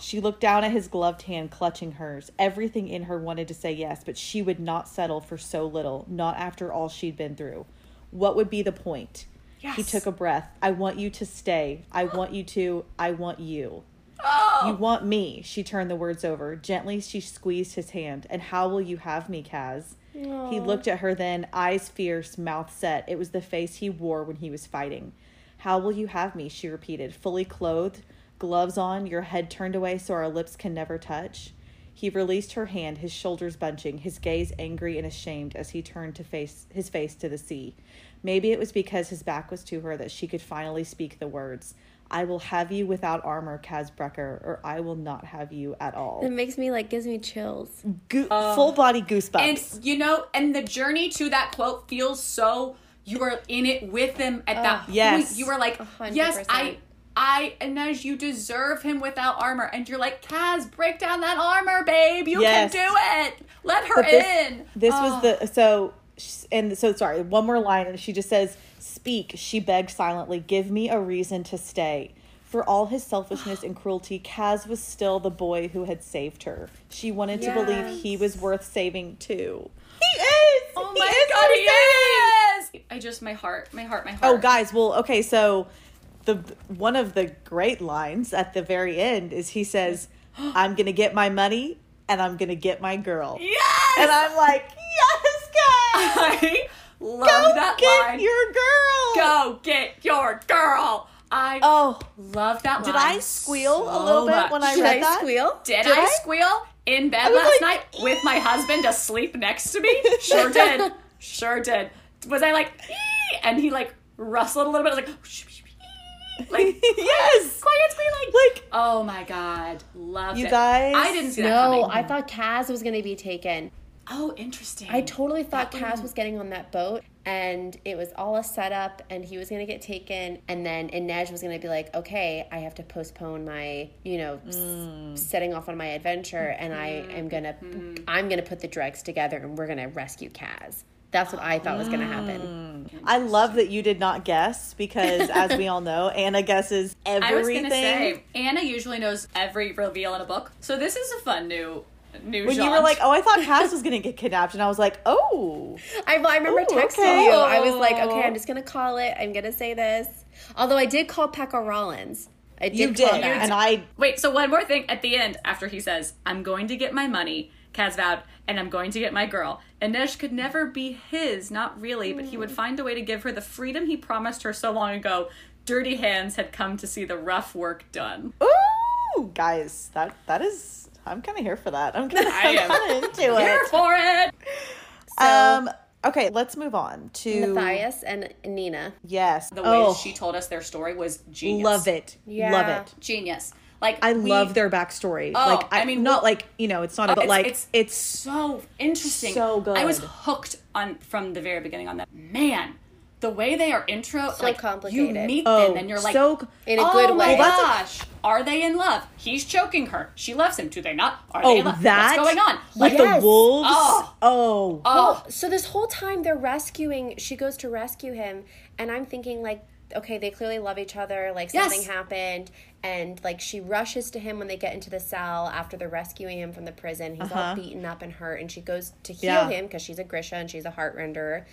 She looked down at his gloved hand clutching hers. Everything in her wanted to say yes, but she would not settle for so little, not after all she'd been through. What would be the point? He took a breath. I want you to stay. I want you to. I want you. Oh. You want me. She turned the words over. Gently, she squeezed his hand. And how will you have me, Kaz? He looked at her then, eyes fierce, mouth set. It was the face he wore when he was fighting. How will you have me? She repeated, fully clothed, gloves on, your head turned away so our lips can never touch. He released her hand, his shoulders bunching, his gaze angry and ashamed as he turned to face his face to the sea. Maybe it was because his back was to her that she could finally speak the words. I will have you without armor, Kaz Brekker, or I will not have you at all. It makes me like gives me chills. Go- oh. full body goosebumps. And you know, and the journey to that quote feels so you are in it with him at that oh. point. yes. You are like, hundred yes, I percent. I Inej, you deserve him without armor. And you're like, Kaz, break down that armor, babe. You Yes. can do it. Let her this, in. This Oh. was the so and so sorry. One more line, and she just says, "Speak." She begged silently, "Give me a reason to stay." For all his selfishness and cruelty, Kaz was still the boy who had saved her. She wanted to believe he was worth saving too. He is. Oh He my is god, he saving! is! I just my heart, my heart, my oh, heart. Oh, guys. Well, okay. So the one of the great lines at the very end is he says, [gasps] "I'm gonna get my money and I'm gonna get my girl," Yes! and I'm like, "Yes, guys, [laughs] I love go that get line. your girl." Go get your girl. I Oh, love that did line. I squeal a little bit much. when I Did read I that? squeal? Did, Did I, I? squeal in bed last like, night with my husband asleep next to me? [laughs] Sure did. Sure did. Was I like, "Ee," and he like rustled a little bit? I was like, "Shh, shh, shh," like [laughs] yes. quiet squealing. Like Oh my god, loved You it. guys? I didn't see that No. I thought Kaz was going to be taken. Oh, interesting. I totally thought Kaz was getting on that boat and it was all a setup and he was going to get taken and then Inej was going to be like, "Okay, I have to postpone my, you know, s- mm. setting off on my adventure and I mm-hmm. am going to mm-hmm. I'm going to put the drugs together and we're going to rescue Kaz." That's what I thought was going to happen. Mm. I love that you did not guess because, as we all know, [laughs] Anna guesses everything. I was gonna say Anna usually knows every reveal in a book, so this is a fun new new. when you were like, "Oh, I thought Kaz was gonna get kidnapped," and I was like, "Oh, I, I remember Ooh, texting okay. you. I was like, "Okay, I'm just going to call it. I'm going to say this." Although I did call Pekka Rollins. I did you call did," that. and I Wait, so one more thing at the end after he says, I'm going to get my money, Kaz vowed, and I'm going to get my girl. Inej could never be his, not really, but he would hmm. find a way to give her the freedom he promised her so long ago. Dirty Hands had come to see the rough work done. ooh, guys, that that is. I'm kind of here for that. I'm [laughs] kind of I am kind of into Here it. for it! Um. Okay, let's move on to Matthias and Nina. Yes. The way oh, she told us their story was genius. love it. Yeah. Love it. Genius. Like I we- love their backstory. Oh, like I, I mean, not well- like you know, it's not, but like it's, it's so interesting. So good. I was hooked on from the very beginning on that. Man, the way they are intro, So like complicated. You meet Oh, them and you're like, so- In a oh good my way. Well, that's gosh, are they in love? He's choking her. She loves him. Do they not? Are they oh in love? that What's going on? Like Yes. the wolves. Oh. oh. Oh, So this whole time they're rescuing, she goes to rescue him, and I'm thinking like, okay, they clearly love each other. Like Yes. something happened, and like she rushes to him when they get into the cell after they're rescuing him from the prison. He's all beaten up and hurt, and she goes to heal Uh-huh. Yeah. him because she's a Grisha and she's a heart renderer.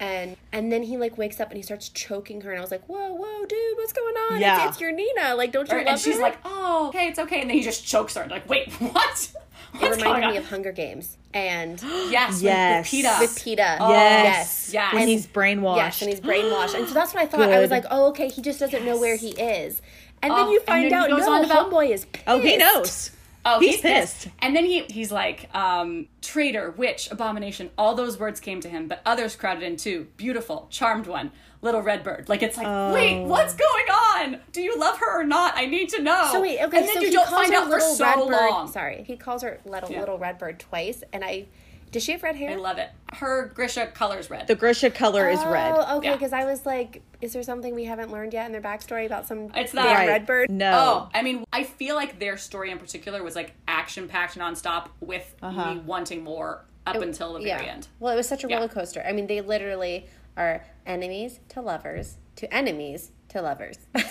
And and then he like wakes up and he starts choking her, and I was like, whoa, whoa, dude, what's going on? Yeah. It's, it's your Nina. Like, don't you Or- love and she's her? like, oh, okay, it's okay, and then he just chokes her. Like, wait, [laughs] what? it What's going reminded on? me of Hunger Games and [gasps] oh, yes, Yes. with, with Peeta. with Peeta. yes. yes. When And- he's brainwashed. Yes, and he's brainwashed. And so that's what I thought. I was like, oh, okay, he just doesn't know where he is. And Oh, then you and find then he out, goes no, on about- homeboy is pissed. oh, he knows. Oh, He's he's, pissed. pissed. And then he he's like, um, traitor, witch, abomination. All those words came to him, but others crowded in too. Beautiful, charmed one, little red bird. Like it's like, wait, Oh. what's going on? Do you love her or not? I need to know. So wait, okay, and then so you don't find out for so long. Sorry, he calls her little Yeah. little red bird twice, and I does she have red hair? I love it. Her Grisha color is red. The Grisha color is red. Oh, okay. Yeah. Because I was like, is there something we haven't learned yet in their backstory about some It's damn. Right. red bird? No. Oh, I mean, I feel like their story in particular was like action packed nonstop with uh-huh. me wanting more up until the very end. Well, it was such a Yeah. roller coaster. I mean, they literally are enemies to lovers to enemies to lovers. [laughs]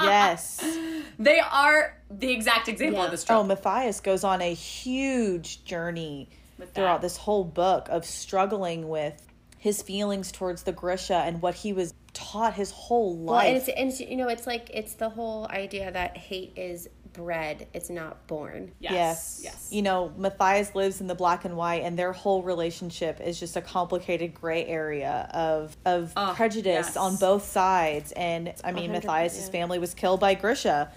Yes. They are the exact example of this trope. Oh, Matthias goes on a huge journey With throughout that. this whole book of struggling with his feelings towards the Grisha and what he was taught his whole Well, and life. it's, and it's you know it's like it's the whole idea that hate is bred, it's not born. yes, yes. yes. You know, Matthias lives in the black and white and their whole relationship is just a complicated gray area of of Oh, prejudice yes. on both sides. And I mean, 100%, Matthias's yeah. family was killed by Grisha.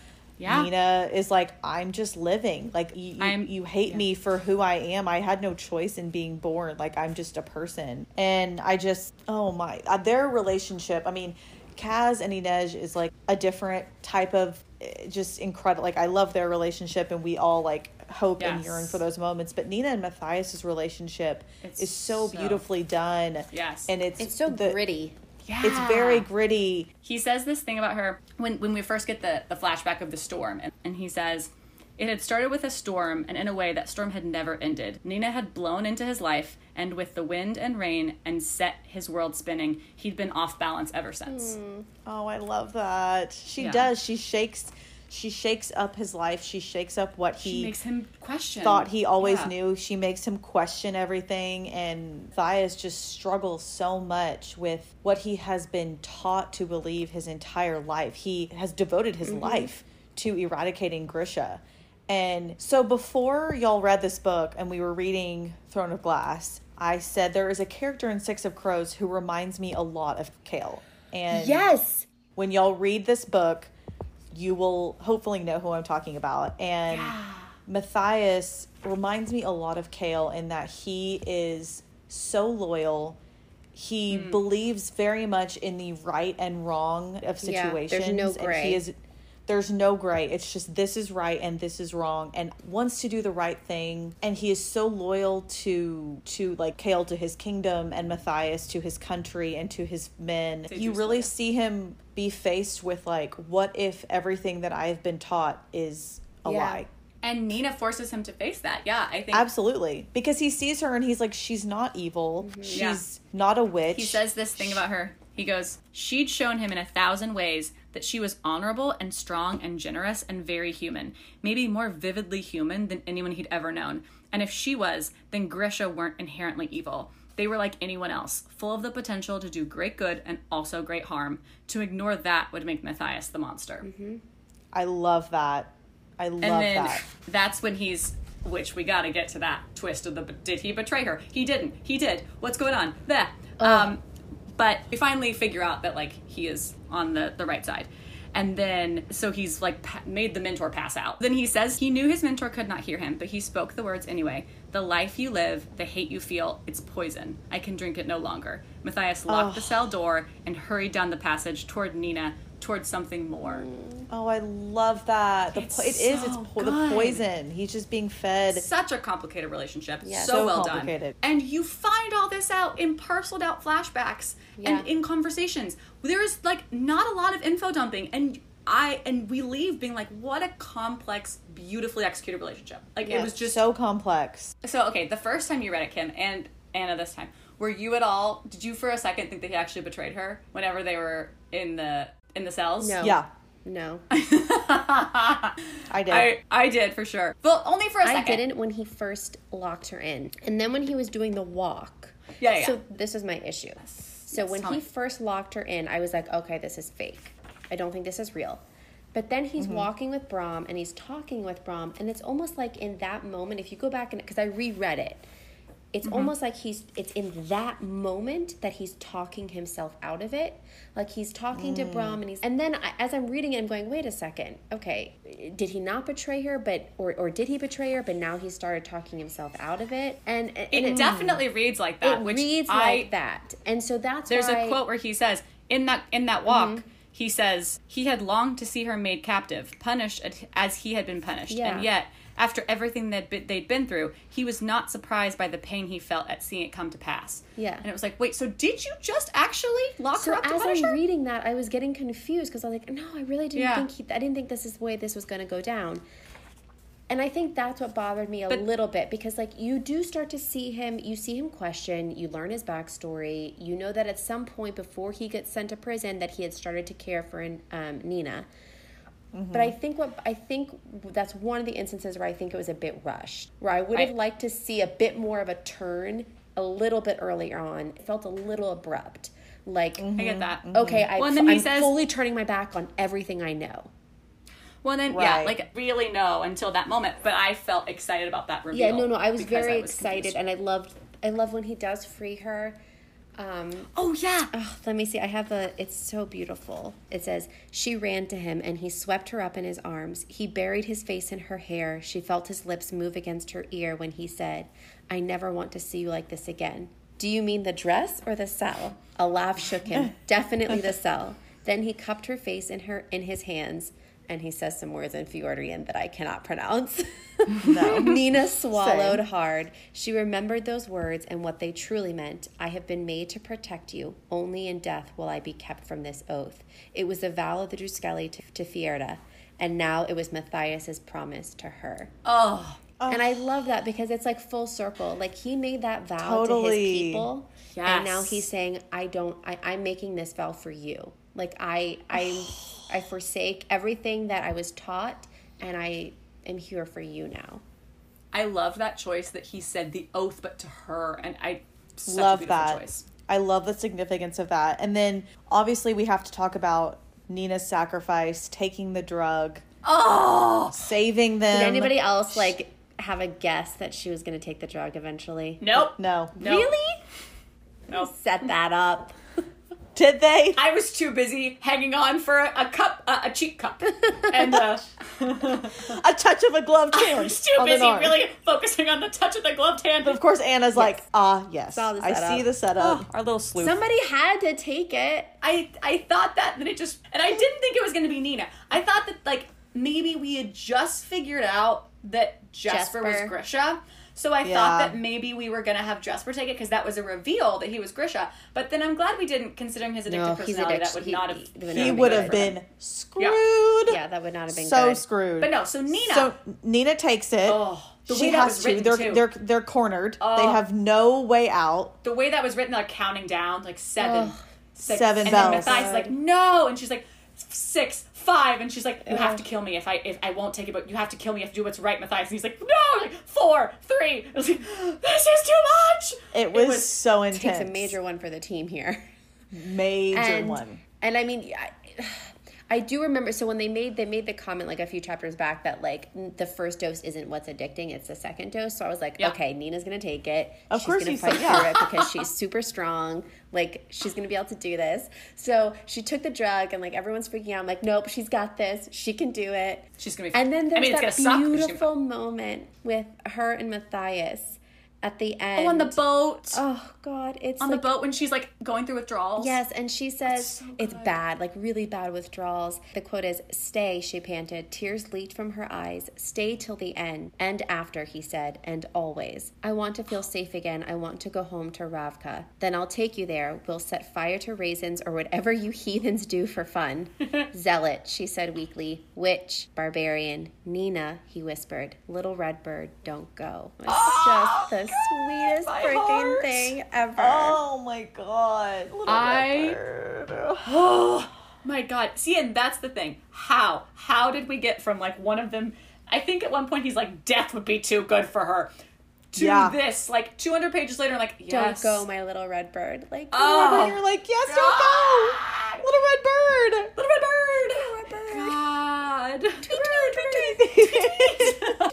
Yeah. Nina is like, I'm just living. Like you, you, I'm- you hate me for who I am. I had no choice in being born. Like I'm just a person. And I just, oh my, uh, their relationship. I mean, Kaz and Inej is like a different type of, eh, just incredible. Like I love their relationship, and we all like hope and yearn for those moments. But Nina and Matthias's relationship It's is so, so- beautifully done. Yes. and it's It's so the- gritty. Yeah. It's very gritty. he says this thing about her when, when we first get the, the flashback of the storm and, and he says it had started with a storm and in a way that storm had never ended nina had blown into his life and with the wind and rain and set his world spinning he'd been off balance ever since hmm. Oh, I love that. She Yeah. does. She shakes she shakes up his life. She shakes up what She he makes him question. thought he always Yeah. knew. She makes him question everything, and Matthias just struggles so much with what he has been taught to believe his entire life. He has devoted his mm-hmm. life to eradicating Grisha. And so before y'all read this book and we were reading Throne of Glass, I said there is a character in Six of Crows who reminds me a lot of Chaol. And Yes. when y'all read this book, you will hopefully know who I'm talking about. And Matthias reminds me a lot of Chaol in that he is so loyal. He Hmm. believes very much in the right and wrong of Yeah, there's situations. no And gray. he is there's no gray. It's just this is right and this is wrong and wants to do the right thing. And he is so loyal to to like Chaol to his kingdom and Matthias to his country and to his men. Say You really story. see him be faced with like, what if everything that I've been taught is a Yeah. lie? And Nina forces him to face that. Yeah, I think Absolutely. Because he sees her and he's like, she's not evil. Mhm. She's Yeah. not a witch. he says this thing about her. He goes, She'd shown him in a thousand ways that she was honorable and strong and generous and very human, maybe more vividly human than anyone he'd ever known. And if she was, then Grisha weren't inherently evil. They were like anyone else, full of the potential to do great good and also great harm. To ignore that would make Matthias the monster. I love that. I love and then that. that's when he's which we got to get to that twist of the did he betray her he didn't he did what's going on there um but we finally figure out that like he is on the the right side. And then so he's like pa- made the mentor pass out. Then he says he knew his mentor could not hear him but he spoke the words anyway. The life you live the hate you feel it's poison. I can drink it no longer. Matthias locked the cell door and hurried down the passage toward nina toward something more mm. Oh, I love that. The It's po- it is it's po- the poison. He's just being fed. such a complicated relationship. Yeah. So, So well done. And you find all this out in parceled out flashbacks Yeah. and in conversations. There is like not a lot of info dumping and I and we leave being like, what a complex, beautifully executed relationship. Like it was just so complex. so okay, the first time you read it, Kim, and Anna this time, were you at all did you for a second think that he actually betrayed her whenever they were in the in the cells? No. Yeah, No. [laughs] I did. I, I did for sure. Well, only for a I second. I didn't when he first locked her in. And then when he was doing the walk. Yeah, yeah. So this is my issue. So when he me. first locked her in, I was like, okay, this is fake. I don't think this is real. But then he's Mm-hmm. walking with Brum and he's talking with Brum, and it's almost like in that moment, if you go back and because I reread it, it's Mm-hmm. almost like he's it's in that moment that he's talking himself out of it. Like he's talking to Brum and he's and then I, as I'm reading it, I'm going, wait a second, okay, did he not betray her? But or or did he betray her? But now he started talking himself out of it, and, and it, definitely reads like that, it which reads I like that, and so that's There's why, a quote where he says, in that in that walk, Mm-hmm. he says he had longed to see her made captive, punished as he had been punished, Yeah. and yet after everything that be- they'd been through, he was not surprised by the pain he felt at seeing it come to pass. Yeah. and it was like, wait, so did you just actually lock So her up to as punish I'm her? reading that, I was getting confused because I was like, no, I really didn't Yeah. think he, I didn't think this is the way this was going to go down. And I think that's what bothered me a But- little bit because, like, you do start to see him, you see him question, you learn his backstory, you know that at some point before he gets sent to prison that he had started to care for um, Nina. But I think what I think that's one of the instances where I think it was a bit rushed. Where I would have I- liked to see a bit more of a turn a little bit earlier on. It felt a little abrupt. Like I get that. Mm-hmm. okay, I, well, then he I'm says- fully turning my back on everything I know. Well, then yeah, like really no until that moment, but I felt excited about that reveal. Yeah, no, no, I was because very was excited, confused. and I loved, I love when he does free her. Um, oh yeah, oh, let me see. I have the. It's so beautiful. It says she ran to him, and he swept her up in his arms. He buried his face in her hair. She felt his lips move against her ear when he said, "I never want to see you like this again." Do you mean the dress or the cell? A laugh shook him. [laughs] Definitely the cell. Then he cupped her face in her in his hands, and he says some words in Fjerdan that I cannot pronounce. [laughs] No. [laughs] Nina swallowed Same. hard. She remembered those words and what they truly meant. I have been made to protect you. Only in death will I be kept from this oath. It was the vow of the Druskelle to, to Fjerda, and now it was Matthias's promise to her. oh And I love that because it's like full circle. Like he made that vow to his people, and now he's saying, "I don't. I, I'm making this vow for you." Like I I I forsake everything that I was taught and I am here for you now. I love that choice that he said the oath, but to her, and I such love beautiful that. choice. I love the significance of that. And then obviously we have to talk about Nina's sacrifice, taking the drug, Oh saving them. Did anybody else like have a guess that she was going to take the drug eventually? nope, No. Nope. Really? nope. Set that up. Did they? I was too busy hanging on for a, a cup, uh, a cheap cup, and uh, [laughs] A touch of a gloved I was too on busy really focusing on the touch of the gloved hand. But of course, Anna's like, ah, yes. Saw the I see the setup. Oh, our little sleuth. Somebody had to take it. I I thought that, then it just, and I didn't think it was going to be Nina. I thought that like maybe we had just figured out that Jesper, was Jesper. Grisha. So I Yeah. thought that maybe we were gonna have Jesper take it because that was a reveal that he was Grisha. But then I'm glad we didn't, considering his addictive No, personality. addict- that would he- not have. he would he would have good. been screwed. Yeah, that would not have been so good. screwed. But no, so Nina. So Nina takes it. oh, the she way has to. They're too. they're they're cornered. They Oh. have no way out. the way that was written, like counting down, like seven, Ugh. six, Seven and bells. then Matthias is like, no, and she's like, six, five, and she's like, you have to kill me if I if I won't take it, but you have to kill me. If you have to do what's right, Matthias. And he's like, no, like four, three. I was like, this is too much. It was, was- so intense. Takes a major one for the team here. major and, one. And I mean, I, I do remember. So when they made they made the comment like a few chapters back that like the first dose isn't what's addicting, it's the second dose. So I was like, Yeah. okay, Nina's gonna take it. Of she's course gonna fight yeah. through it [laughs] because she's super strong. Like she's gonna be able to do this. So she took the drug and like everyone's freaking out. I'm like, nope, she's got this. She can do it. She's gonna be. And then I there's mean, that gonna suck, but she's gonna- beautiful moment with her and Matthias at the end. Oh, on the boat. Oh God, it's on like, the boat when she's like going through withdrawals. Yes, and she says so it's bad, like really bad withdrawals. The quote is Stay, she panted. Tears leaked from her eyes. Stay till the end. And after, he said, and always. I want to feel safe again. I want to go home to Ravka. Then I'll take you there. We'll set fire to raisins or whatever you [laughs] heathens do for fun. [laughs] Zealot, she said weakly. Witch, barbarian, Nina, he whispered. Little red bird, don't go. It was [gasps] just the sweetest my freaking heart. thing ever. Oh my god. Little I- Oh [gasps] my god. See, and that's the thing. How? How did we get from like one of them? I think at one point he's like, death would be too good for her. To Yeah. this, like 200 pages later, I'm like, yes. Don't go, my little red bird. Like, Oh. And you're like, yes, don't go. Little red bird. Little red bird. Little red bird. God. [laughs] [laughs]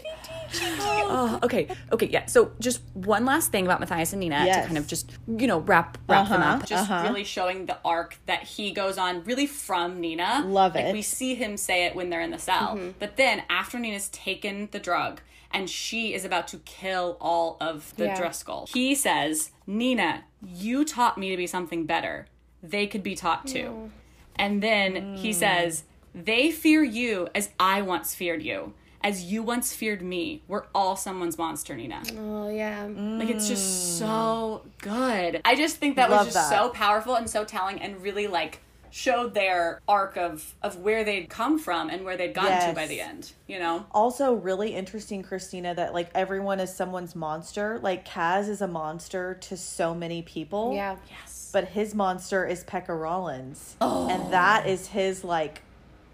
[laughs] Oh, okay, okay, yeah. So just one last thing about Matthias and Nina Yes. to kind of just you know wrap wrap them Uh-huh. up. Just Uh-huh. really showing the arc that he goes on, really from Nina. Love like, it. We see him say it when they're in the cell, but then after Nina's taken the drug and she is about to kill all of the Yeah. Druskelle, he says, "Nina, you taught me to be something better. They could be taught too." And then he says, They fear you as I once feared you. As you once feared me. We're all someone's monster, Nina. oh yeah. Like, it's just mm. so good. I just think that Love was just that. so powerful and so telling and really, like, showed their arc of, of where they'd come from and where they'd gotten to by the end, you know? Also, really interesting, Christina, that like everyone is someone's monster. Like Kaz is a monster to so many people. Yeah. Yes. But his monster is Pekka Rollins. Oh. And that is his like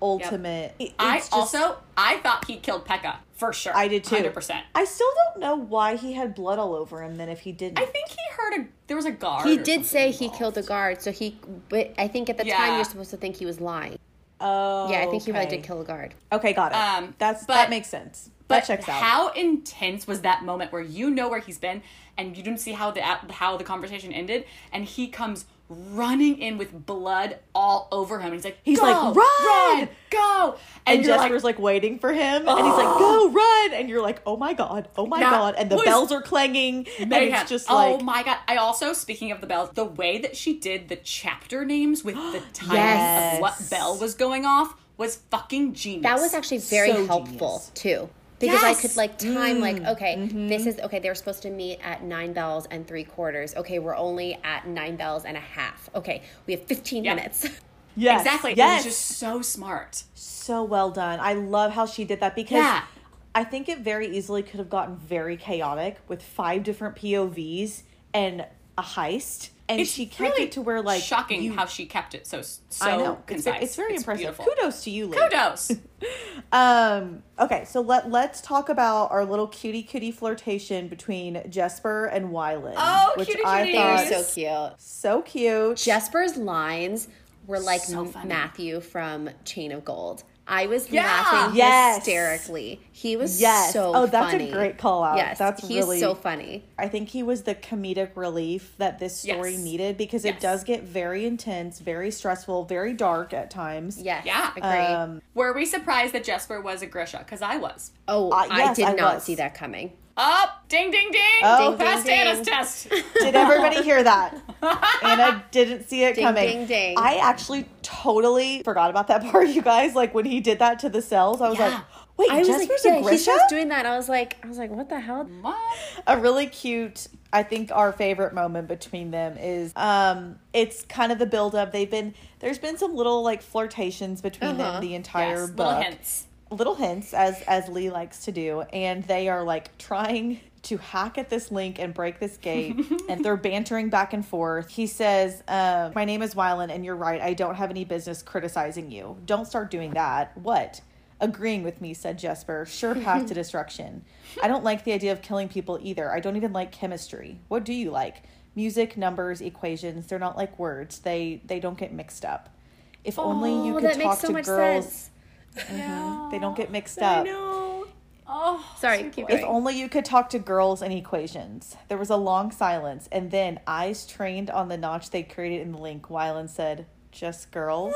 ultimate. It- I just- also, I thought he killed Pekka, for sure. I did too. 100%. I still don't know why he had blood all over him then if he didn't. I think he heard a, there was a guard. He did say something he killed a guard, so he. But I think at the Yeah. time you're supposed to think he was lying. oh, Yeah, I think he really did kill a guard. Okay, got it. Um, That's but- that makes sense. But that checks out. how intense was that moment where you know where he's been and you didn't see how the how the conversation ended, and he comes running in with blood all over him, and he's like, He's "Go, like, "Run!" run, go!" and you're Jesper's like, waiting for him, and he's like, "Go run!" And you're like, "Oh my god, oh my That god!" And the bells are clanging, and it's just oh my god! I also, speaking of the bells, the way that she did the chapter names with the [gasps] time Yes. of what bell was going off was fucking genius. That was actually very So helpful genius. too. Because I could like time like Mm, okay mm-hmm. this is okay they were supposed to meet at nine bells and three quarters okay we're only at nine bells and a half okay we have 15 Yeah. minutes [laughs] yes, exactly. yes, It was just so smart. so well done. I love how she did that because Yeah. I think it very easily could have gotten very chaotic with five different POVs and a heist. And It's she kept really it to where like shocking you- how she kept it so so I know it's, concise. it's very impressive. beautiful. Kudos to you, Leigh. Kudos. [laughs] Um. Okay, so let let's talk about our little cutie cutie flirtation between Jesper and Wylan. Oh, which cutie I cuties. thought They're so cute. so cute. Jesper's lines were like So funny. Matthew from Chain of Gold. I was Yeah. laughing Yes. hysterically. He was Yes. so Oh, that's a great call out. Yes, That's he's really- so funny. I think he was the comedic relief that this story Yes. needed because Yes. it does get very intense, very stressful, very dark at times. Yes, Yeah. agree. Um, Were we surprised that Jesper was a Grisha? Because I was. oh, uh, I did I not was. see that coming. Up, ding, ding, ding. Oh. Ding, Passed ding, Anna's ding. test. Did everybody hear that? [laughs] Anna didn't see it Ding, coming. ding, ding. I actually totally forgot about that [laughs] part, you guys. Like when he did that to the cells, I was Yeah. like, wait, I was Jesper's like, yeah, a he Grisha? starts doing that. I was like, I was like, what the hell? what? a really cute i think our favorite moment between them is um it's kind of the build up they've been there's been some little like flirtations between Uh-huh. them the entire Yes, book little hints. Little hints as as leigh likes to do and they are like trying to hack at this link and break this gate [laughs] and they're bantering back and forth. He says uh, my name is wylan and you're right i don't have any business criticizing you. Don't start doing that. What? Agreeing with me said jesper. Sure path to [laughs] destruction. I don't like the idea of killing people either. I don't even like chemistry. What do you like? Music numbers equations they're not like words. They they don't get mixed up. If only you Oh, could talk so to girls sense. Mm-hmm. they don't get mixed up Oh, Sorry, keep boy. if only you could talk to girls and equations. There was a long silence, and then, eyes trained on the notch they created in the link, Wylan said, Just girls?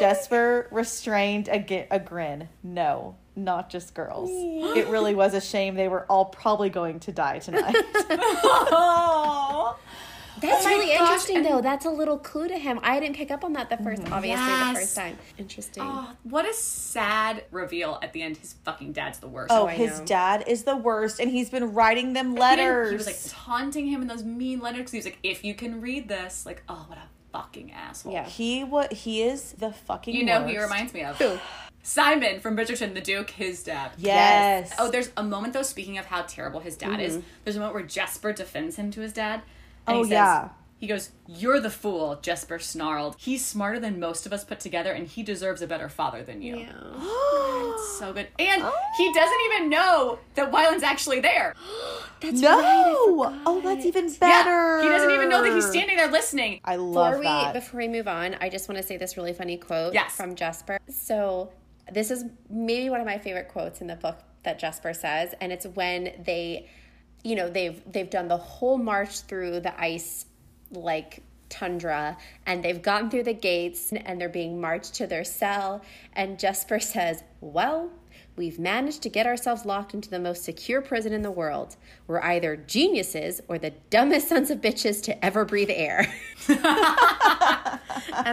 Jesper restrained a, gi- a grin. No, not just girls. [gasps] It really was a shame they were all probably going to die tonight. Oh. [laughs] [laughs] [laughs] That's oh my really gosh, interesting, and- though. That's a little clue to him. I didn't pick up on that the first, mm. obviously, Yes. the first time. Interesting. Oh, what a sad reveal at the end. His fucking dad's the worst. oh, I his know. dad is the worst, and he's been writing them letters. He was like taunting him in those mean letters. 'cause He was like, "If you can read this, like, oh, what a fucking asshole." Yeah. he what he is the fucking You know who he reminds me of? Who? Simon from Bridgerton, the Duke, his dad. Yes. Oh, there's a moment though. Speaking of how terrible his dad is, mm-hmm. there's a moment where Jesper defends him to his dad. And Oh, he says, yeah. He goes, "You're the fool," Jesper snarled. He's smarter than most of us put together, and he deserves a better father than you. Yeah. [gasps] It's so good, and he oh. doesn't even know that Wylan's actually there. [gasps] That's no! right. Oh, that's even Yeah, better. he doesn't even know that he's standing there listening. I love before we that. before we move on, I just want to say this really funny quote Yes. from Jesper. So this is maybe one of my favorite quotes in the book that Jesper says, and it's when they, you know, they've they've done the whole march through the ice like tundra and they've gotten through the gates and they're being marched to their cell and Jesper [laughs] says, "Well, We've managed to get ourselves locked into the most secure prison in the world. We're either geniuses or the dumbest [laughs] sons of bitches to ever breathe air. [laughs] and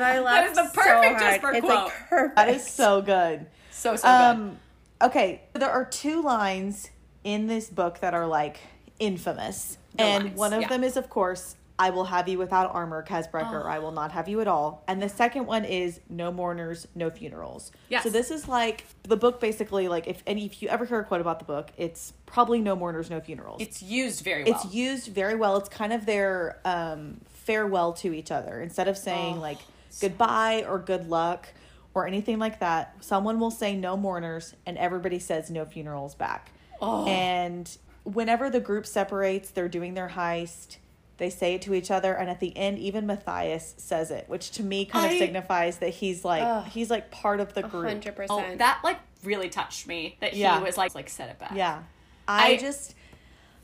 I laughed that is the perfect hard. Jesper It's quote. like perfect. That is so good. So so good. Um, okay, there are two lines in this book that are like infamous, The and lines, one of yeah. them is, of course, "I will have you without armor, Kaz Brekker. I will not have you at all." And the second one is "No mourners, no funerals." Yes. So this is like the book, basically. Like if any, if you ever hear a quote about the book, it's probably "No mourners, no funerals." It's used very well. it's used very well. It's kind of their um, farewell to each other. Instead of saying Oh, like goodbye or good luck or anything like that, someone will say no mourners and everybody says no funerals back. Oh. And whenever the group separates, they're doing their heist. They say it to each other, and at the end, even Matthias says it, which to me kind of I- signifies that he's like Ugh. he's like part of the group. Hundred oh, percent. that like really touched me. That Yeah. he was like like said it back. Yeah, I, I- just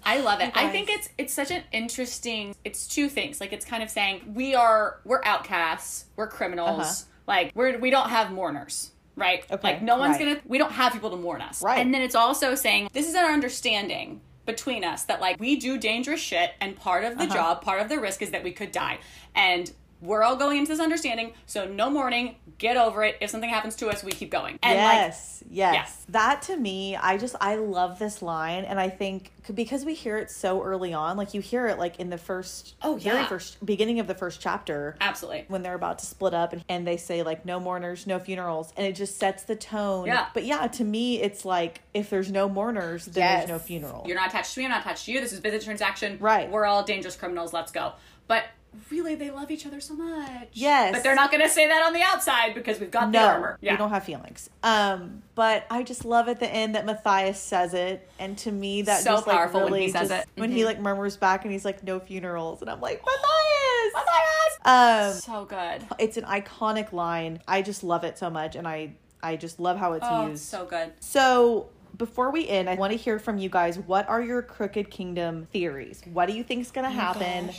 I love it. I think it's it's such an interesting. It's two things. Like it's kind of saying we are we're outcasts, we're criminals. Uh-huh. Like we're we don't have mourners, right? Okay, Like no one's right. gonna. We don't have people to mourn us. Right. And then it's also saying this is our understanding between us that like we do dangerous shit, and part of the Uh-huh. job, part of the risk is that we could die, and we're all going into this understanding, so no mourning, get over it. If something happens to us, we keep going. And yes, yes. yes. That to me, I just I love this line, and I think because we hear it so early on, like you hear it like in the first, Oh, very yeah. first beginning of the first chapter, absolutely. when they're about to split up, and, and they say like no mourners, no funerals, and it just sets the tone. Yeah. But yeah, to me, it's like if there's no mourners, then Yes. there's no funeral. You're not attached to me, I'm not attached to you. This is business transaction. Right. We're all dangerous criminals, let's go. But really they love each other so much. Yes. But they're not gonna say that on the outside because we've got the no, armor. Yeah. we don't have feelings. Um, but I just love at the end that Matthias says it, and to me that So just like powerful when really he says just- it. Mm-hmm. when he like murmurs back and he's like no funerals, and I'm like Matthias, Matthias! Um, so good. it's an iconic line. I just love it so much, and I I just love how it's Oh, used. so good. So before we end, I want to hear from you guys. What are your Crooked Kingdom theories? What do you think is gonna happen?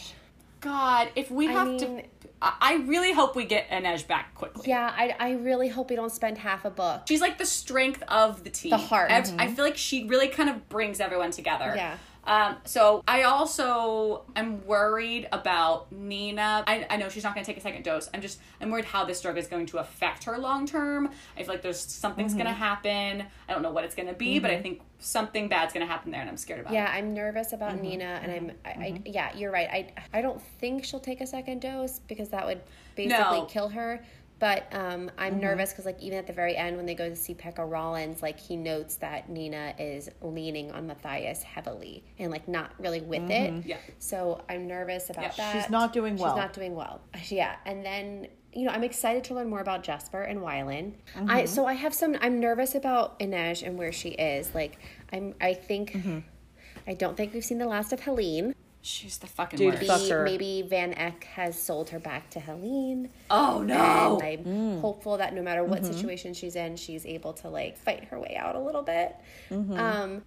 God, if we have mean- to I I really hope we get Inej back quickly. Yeah, I, I really hope we don't spend half a book. She's like the strength of the team. The heart. Ev- I mm-hmm. feel like she really kind of brings everyone together. Yeah. Um, so I also am worried about Nina. I, I know she's not going to take a second dose. I'm just I'm worried how this drug is going to affect her long term. I feel like there's something's going to mm-hmm. happen. I don't know what it's going to be, but I mm-hmm. think something bad's going to happen there, and I'm scared about Yeah, it. I'm nervous about mm-hmm. Nina, and I'm, I, I, yeah, you're right. I, I don't think she'll take a second dose because that would basically No. kill her. But um, I'm nervous because, like, even at the very end when they go to see Pekka Rollins, like he notes that Nina is leaning on Matthias heavily and like not really with it. Yeah. So I'm nervous about Yeah. that. She's not doing well. She's not doing well. [laughs] Yeah, and then you know I'm excited to learn more about Jesper and Wylan. Mm-hmm. I so I have some. I'm nervous about Inej and where she is. Like I'm. I think. Mm-hmm. I don't think we've seen the last of Heleen. She's the fucking Dude, worst. Maybe, maybe Van Eck has sold her back to Heleen. Oh no. And I'm Mm. hopeful that no matter what Mm-hmm. situation she's in, she's able to like fight her way out a little bit. Mm-hmm. Um,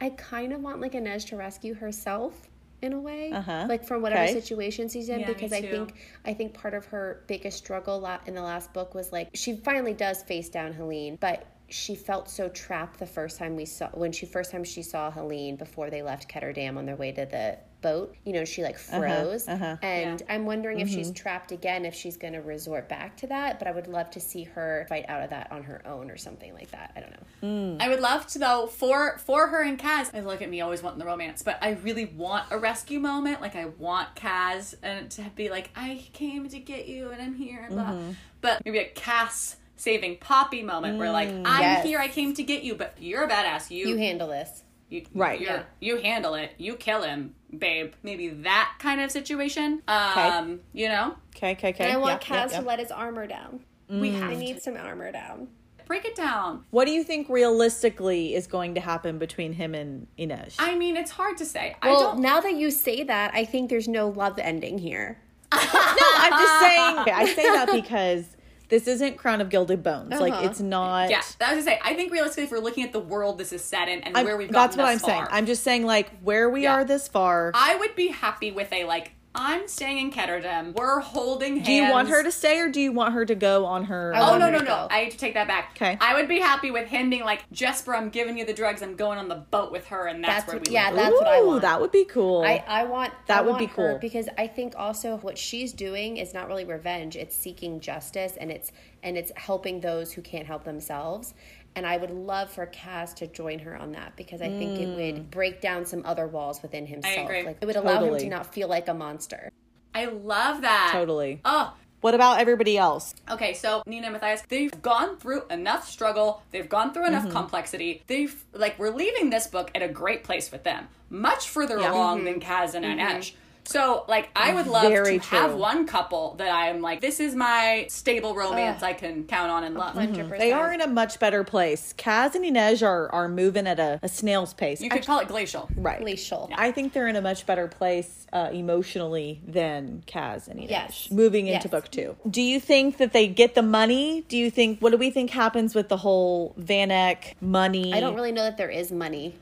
I kind of want like Inej to rescue herself in a way, Uh-huh. like from whatever Okay. situation she's in, Yeah, because I think I think part of her biggest struggle la- in the last book was like she finally does face down Heleen, but she felt so trapped the first time we saw when she first time she saw Heleen before they left Ketterdam on their way to the boat. You know, she like froze, uh-huh. and I'm wondering if she's Mm-hmm. trapped again, if she's going to resort back to that. But I would love to see her fight out of that on her own or something like that. I don't know. I would love to though for for her and Kaz. I look at me always wanting the romance, but I really want a rescue moment. Like I want Kaz and to be like, I came to get you and I'm here. And blah. Mm-hmm. But maybe a Cass saving Poppy moment where like I'm Mm, yes. here, I came to get you, but you're a badass. You You handle this. You, Right. You're, Yeah. You handle it. You kill him, babe. Maybe that kind of situation. Um, you know, Okay, okay, okay. And I want Yeah, yeah, Kaz yeah. to let his armor down. we Mm. have I to need some armor down. break it down. What do you think realistically is going to happen between him and Inej? I mean, it's hard to say. I Well, don't. now that you say that, I think there's no love ending here. [laughs] no, I'm just saying. I say that because this isn't Crown of Gilded Bones. Like Uh-huh. it's not. Yeah, that was to say. I think realistically, if we're looking at the world this is set in and I'm- where we've gotten that's what I'm thus saying. I'm just saying like where we Yeah. are this far. I would be happy with a like. I'm staying in Ketterdam. We're holding hands. do you want her to stay or do you want her to go on her? I Oh no no to no! go. I have to take that back. 'Kay. I would be happy with him being like Jesper. I'm giving you the drugs. I'm going on the boat with her, and that's, That's where what- we yeah, live. that's what I want. That would be cool. I, I want That I would want be cool. because I think also what she's doing is not really revenge. It's seeking justice and it's and it's helping those who can't help themselves. And I would love for Kaz to join her on that because I think it would break down some other walls within himself. agree. Like it would allow him to not feel like a monster. I love that. totally. Oh, What about everybody else? Okay, so Nina and Matthias, they've gone through enough struggle, they've gone through Mm-hmm. enough complexity. They've like we're leaving this book at a great place with them, much further Yeah. Mm-hmm. along than Kaz and Inej. So, like, I would love Very to have one couple that I'm like, this is my stable romance I can count on and love. 100%. They are in a much better place. Kaz and Inej are, are moving at a, a snail's pace. You could call it glacial. right. glacial. I think they're in a much better place uh, emotionally than Kaz and Inej. Yes. Moving into Yes. book two. Do you think that they get the money? Do you think, what do we think happens with the whole Van Eck money? I don't really know that there is money.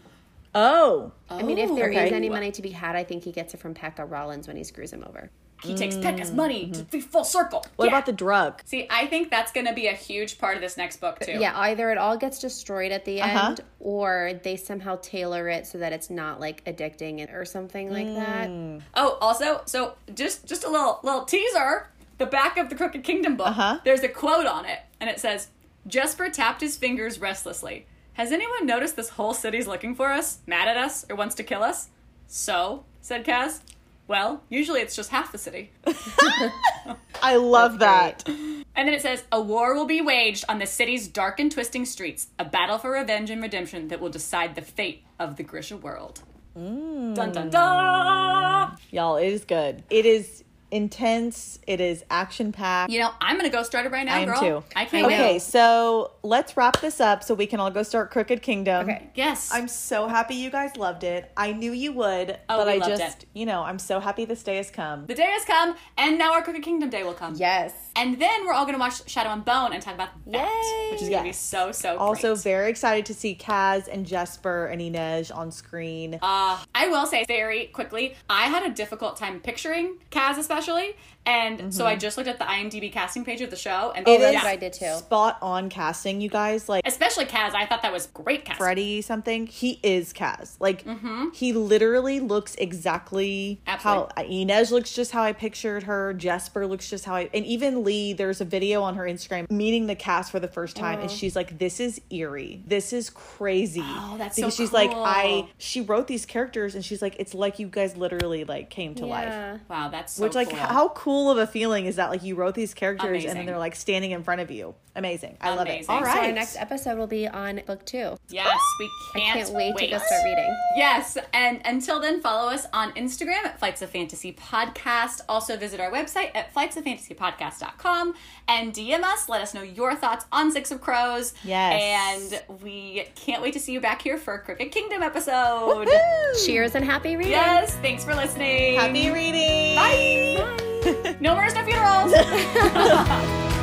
Oh. I mean, if there is okay. any money to be had, I think he gets it from Pekka Rollins when he screws him over. He takes Pekka's money to be full circle. Mm-hmm. What Yeah. about the drug? See, I think that's going to be a huge part of this next book too. Yeah, either it all gets destroyed at the Uh-huh. end, or they somehow tailor it so that it's not like addicting or something like that. Mm. Oh, also, so just just a little little teaser. the back of the Crooked Kingdom book, Uh-huh. there's a quote on it, and it says, Jesper tapped his fingers restlessly. Has anyone noticed this whole city's looking for us, mad at us, or wants to kill us? So, said Kaz. Well, usually it's just half the city. [laughs] I love that. And then it says, A war will be waged on the city's dark and twisting streets, a battle for revenge and redemption that will decide the fate of the Grisha world. Mm. Dun dun dun! Y'all, it is good. It is intense. It is action packed. You know, I'm gonna go start it right now, I am girl. too. I can't wait. Okay, wait. so let's wrap this up so we can all go start Crooked Kingdom. Okay. Yes. I'm so happy you guys loved it. I knew you would, Oh, but we I loved just, it. you know, I'm so happy this day has come. the day has come, and now our Crooked Kingdom Day will come. Yes. And then we're all gonna watch Shadow and Bone and talk about that, Yay! which is gonna be Yes. so so. Also, great. very excited to see Kaz and Jesper and Inej on screen. Uh, I will say very quickly, I had a difficult time picturing Kaz, especially, and so I mm-hmm. just looked at the IMDb casting page of the show, and oh, It that's is what I did too. Spot on casting, you guys. Like especially Kaz, I thought that was great casting. Freddie something, he is Kaz. Like mm-hmm. he literally looks exactly how Inej looks just how I pictured her. Jesper looks just how I and even Leigh, there's a video on her Instagram meeting the cast for the first time and oh. she's like, This is eerie. This is crazy. Oh, that's because so she's like. I she wrote these characters and she's like, It's like you guys literally like came to life. Wow, that's so Which like how cool of a feeling is that? Like you wrote these characters and Amazing. then they're like standing in front of you. Amazing. I love it. Amazing. All So So our next episode will be on book two. Yes, we can't, can't wait, to go start reading. Yes, and until then, follow us on Instagram at Flights of Fantasy Podcast. Also, visit our website at flightsoffantasypodcast.com and DM us. Let us know your thoughts on Six of Crows. Yes. And we can't wait to see you back here for a Crooked Kingdom episode. Woo! Cheers and happy reading. yes, thanks for listening. Happy reading. Bye. no murders, no funerals. [laughs]